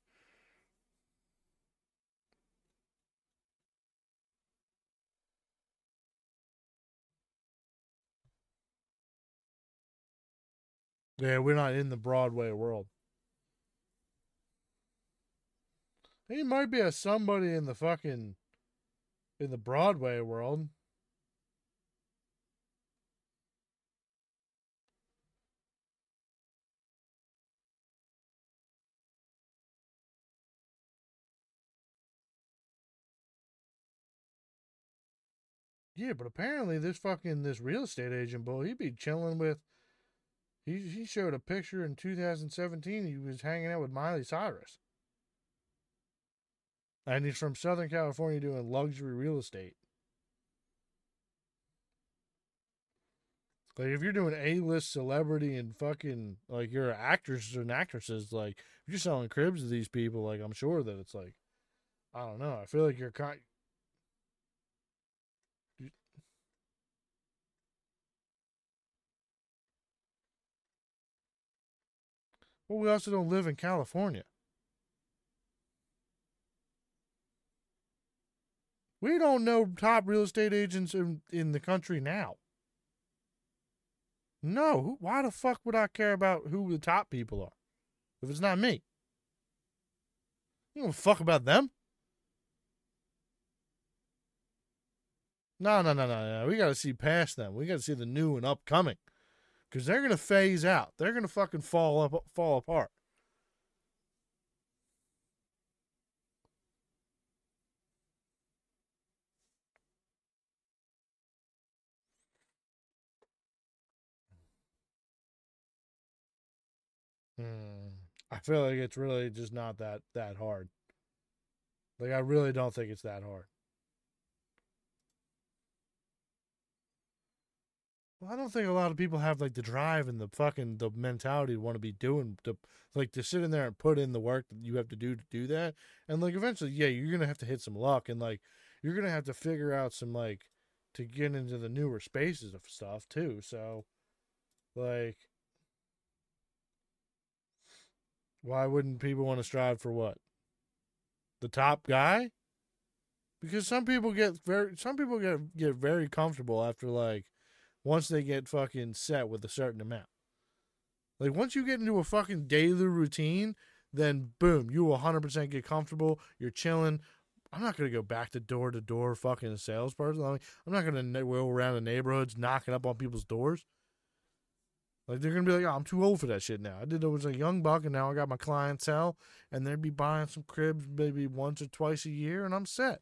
Yeah, we're not in the Broadway world. He might be a somebody in the fucking in the Broadway world. Yeah, but apparently this fucking this real estate agent boy, he be chilling with. He he showed a picture in 2017. He was hanging out with Miley Cyrus, and he's from Southern California doing luxury real estate. Like if you're doing A list celebrity and fucking like you're actors and actresses, like if you're selling cribs to these people, like I'm sure that it's like I don't know. I feel like you're kind Well, we also don't live in California. We don't know top real estate agents in, in the country now. No, why the fuck would I care about who the top people are if it's not me? You don't fuck about them. No, no, no, no, no. We got to see past them. We got to see the new and upcoming because they're gonna phase out. They're gonna fucking fall up, fall apart. Hmm. I feel like it's really just not that that hard. Like I really don't think it's that hard. Well, I don't think a lot of people have like the drive and the fucking the mentality to want to be doing to like to sit in there and put in the work that you have to do to do that. And like eventually, yeah, you're gonna have to hit some luck and like you're gonna have to figure out some like to get into the newer spaces of stuff too. So like why wouldn't people want to strive for what? The top guy? Because some people get very some people get get very comfortable after like once they get fucking set with a certain amount. Like once you get into a fucking daily routine, then boom, you will 100% get comfortable. You're chilling. I'm not gonna go back to door to door fucking salesperson. I'm not gonna go around the neighborhoods knocking up on people's doors. Like they're gonna be like, oh, I'm too old for that shit now. I did it was a young buck, and now I got my clientele, and they'd be buying some cribs maybe once or twice a year, and I'm set.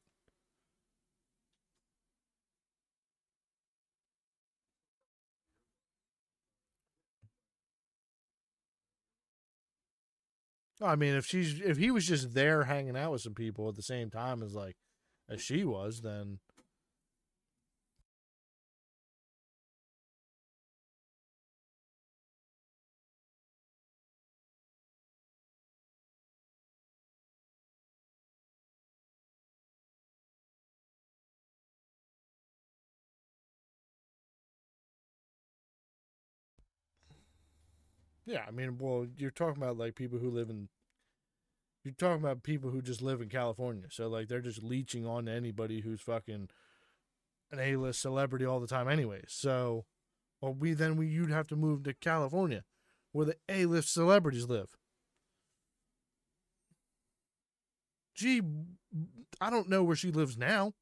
I mean, if she's if he was just there hanging out with some people at the same time as like as she was, then yeah, I mean, well, you're talking about like people who live in you're talking about people who just live in California. So like they're just leeching on to anybody who's fucking an A list celebrity all the time anyway. So well we then we you'd have to move to California where the A list celebrities live. Gee, I don't know where she lives now.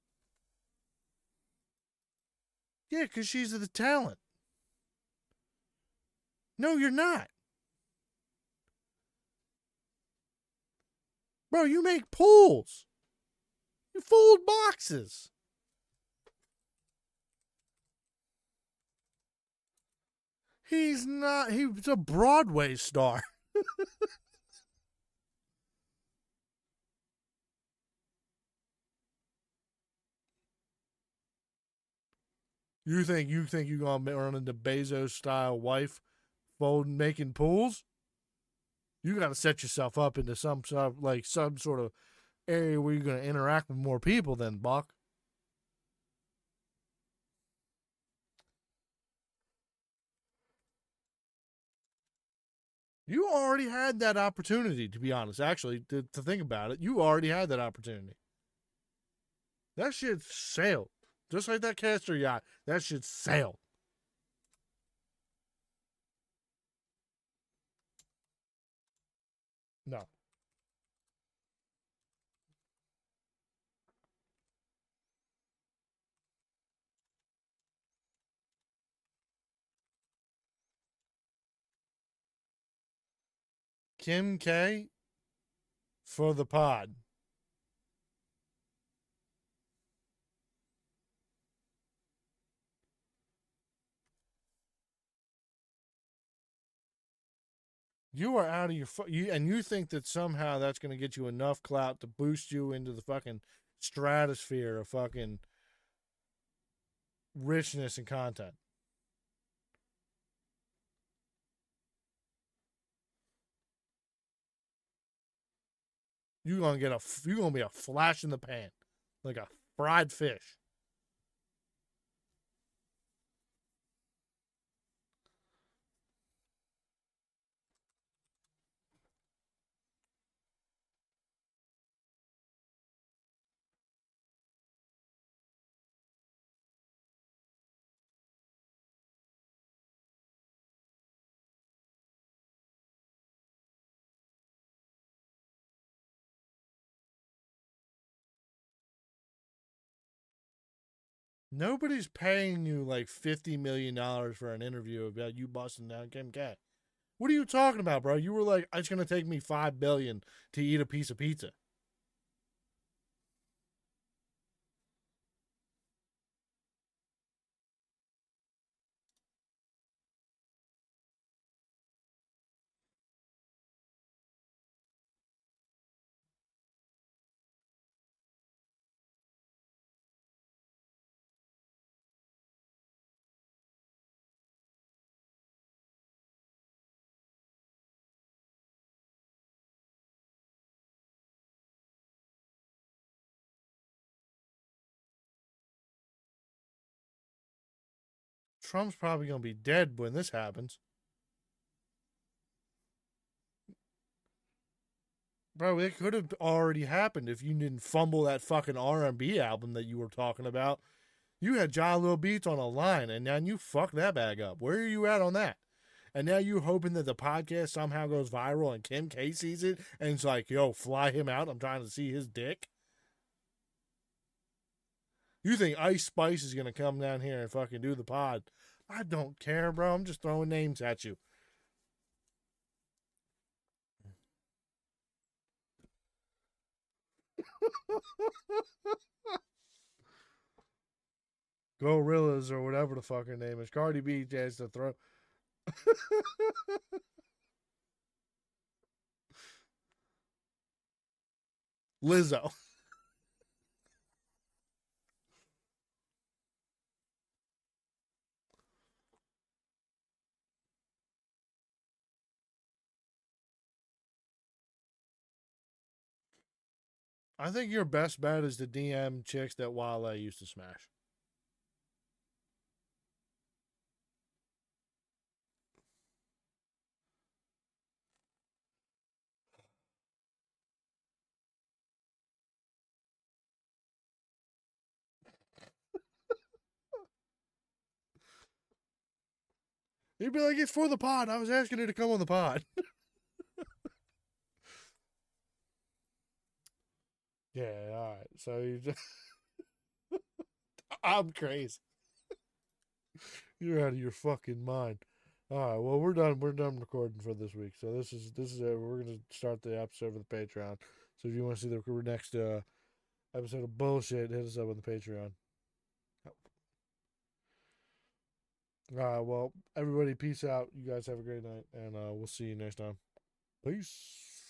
Yeah, because she's the talent. No, you're not. Bro, you make pools. You fold boxes. He's not, he's a Broadway star. you think you think you're gonna run into Bezos style wife folding making pools? You got to set yourself up into some sort of, like some sort of area where you're going to interact with more people than Buck. You already had that opportunity, to be honest. Actually, to, to think about it, you already had that opportunity. That shit sailed. Just like that caster yacht, that shit sailed. No. Kim K for the pod. You are out of your fu- you, and you think that somehow that's going to get you enough clout to boost you into the fucking stratosphere of fucking richness and content. You're gonna get a you're gonna be a flash in the pan, like a fried fish. Nobody's paying you like fifty million dollars for an interview about you busting down Kim K. What are you talking about, bro? You were like, it's gonna take me five billion to eat a piece of pizza. Trump's probably gonna be dead when this happens. Bro, it could have already happened if you didn't fumble that fucking R and B album that you were talking about. You had John Little Beats on a line, and now you fucked that bag up. Where are you at on that? And now you're hoping that the podcast somehow goes viral and Kim K sees it and it's like, yo, fly him out. I'm trying to see his dick. You think Ice Spice is gonna come down here and fucking do the pod? I don't care, bro. I'm just throwing names at you. Gorillas or whatever the fuck her name is. Cardi B has to throw. Lizzo. I think your best bet is to DM chicks that Wale used to smash. He'd be like, "It's for the pod. I was asking her to come on the pod." yeah, all right. So you just, I'm crazy. You're out of your fucking mind. All right. Well, we're done. We're done recording for this week. So this is this is it. We're gonna start the episode with the Patreon. So if you want to see the next uh, episode of bullshit, hit us up on the Patreon. All right. Well, everybody, peace out. You guys have a great night, and uh, we'll see you next time. Peace.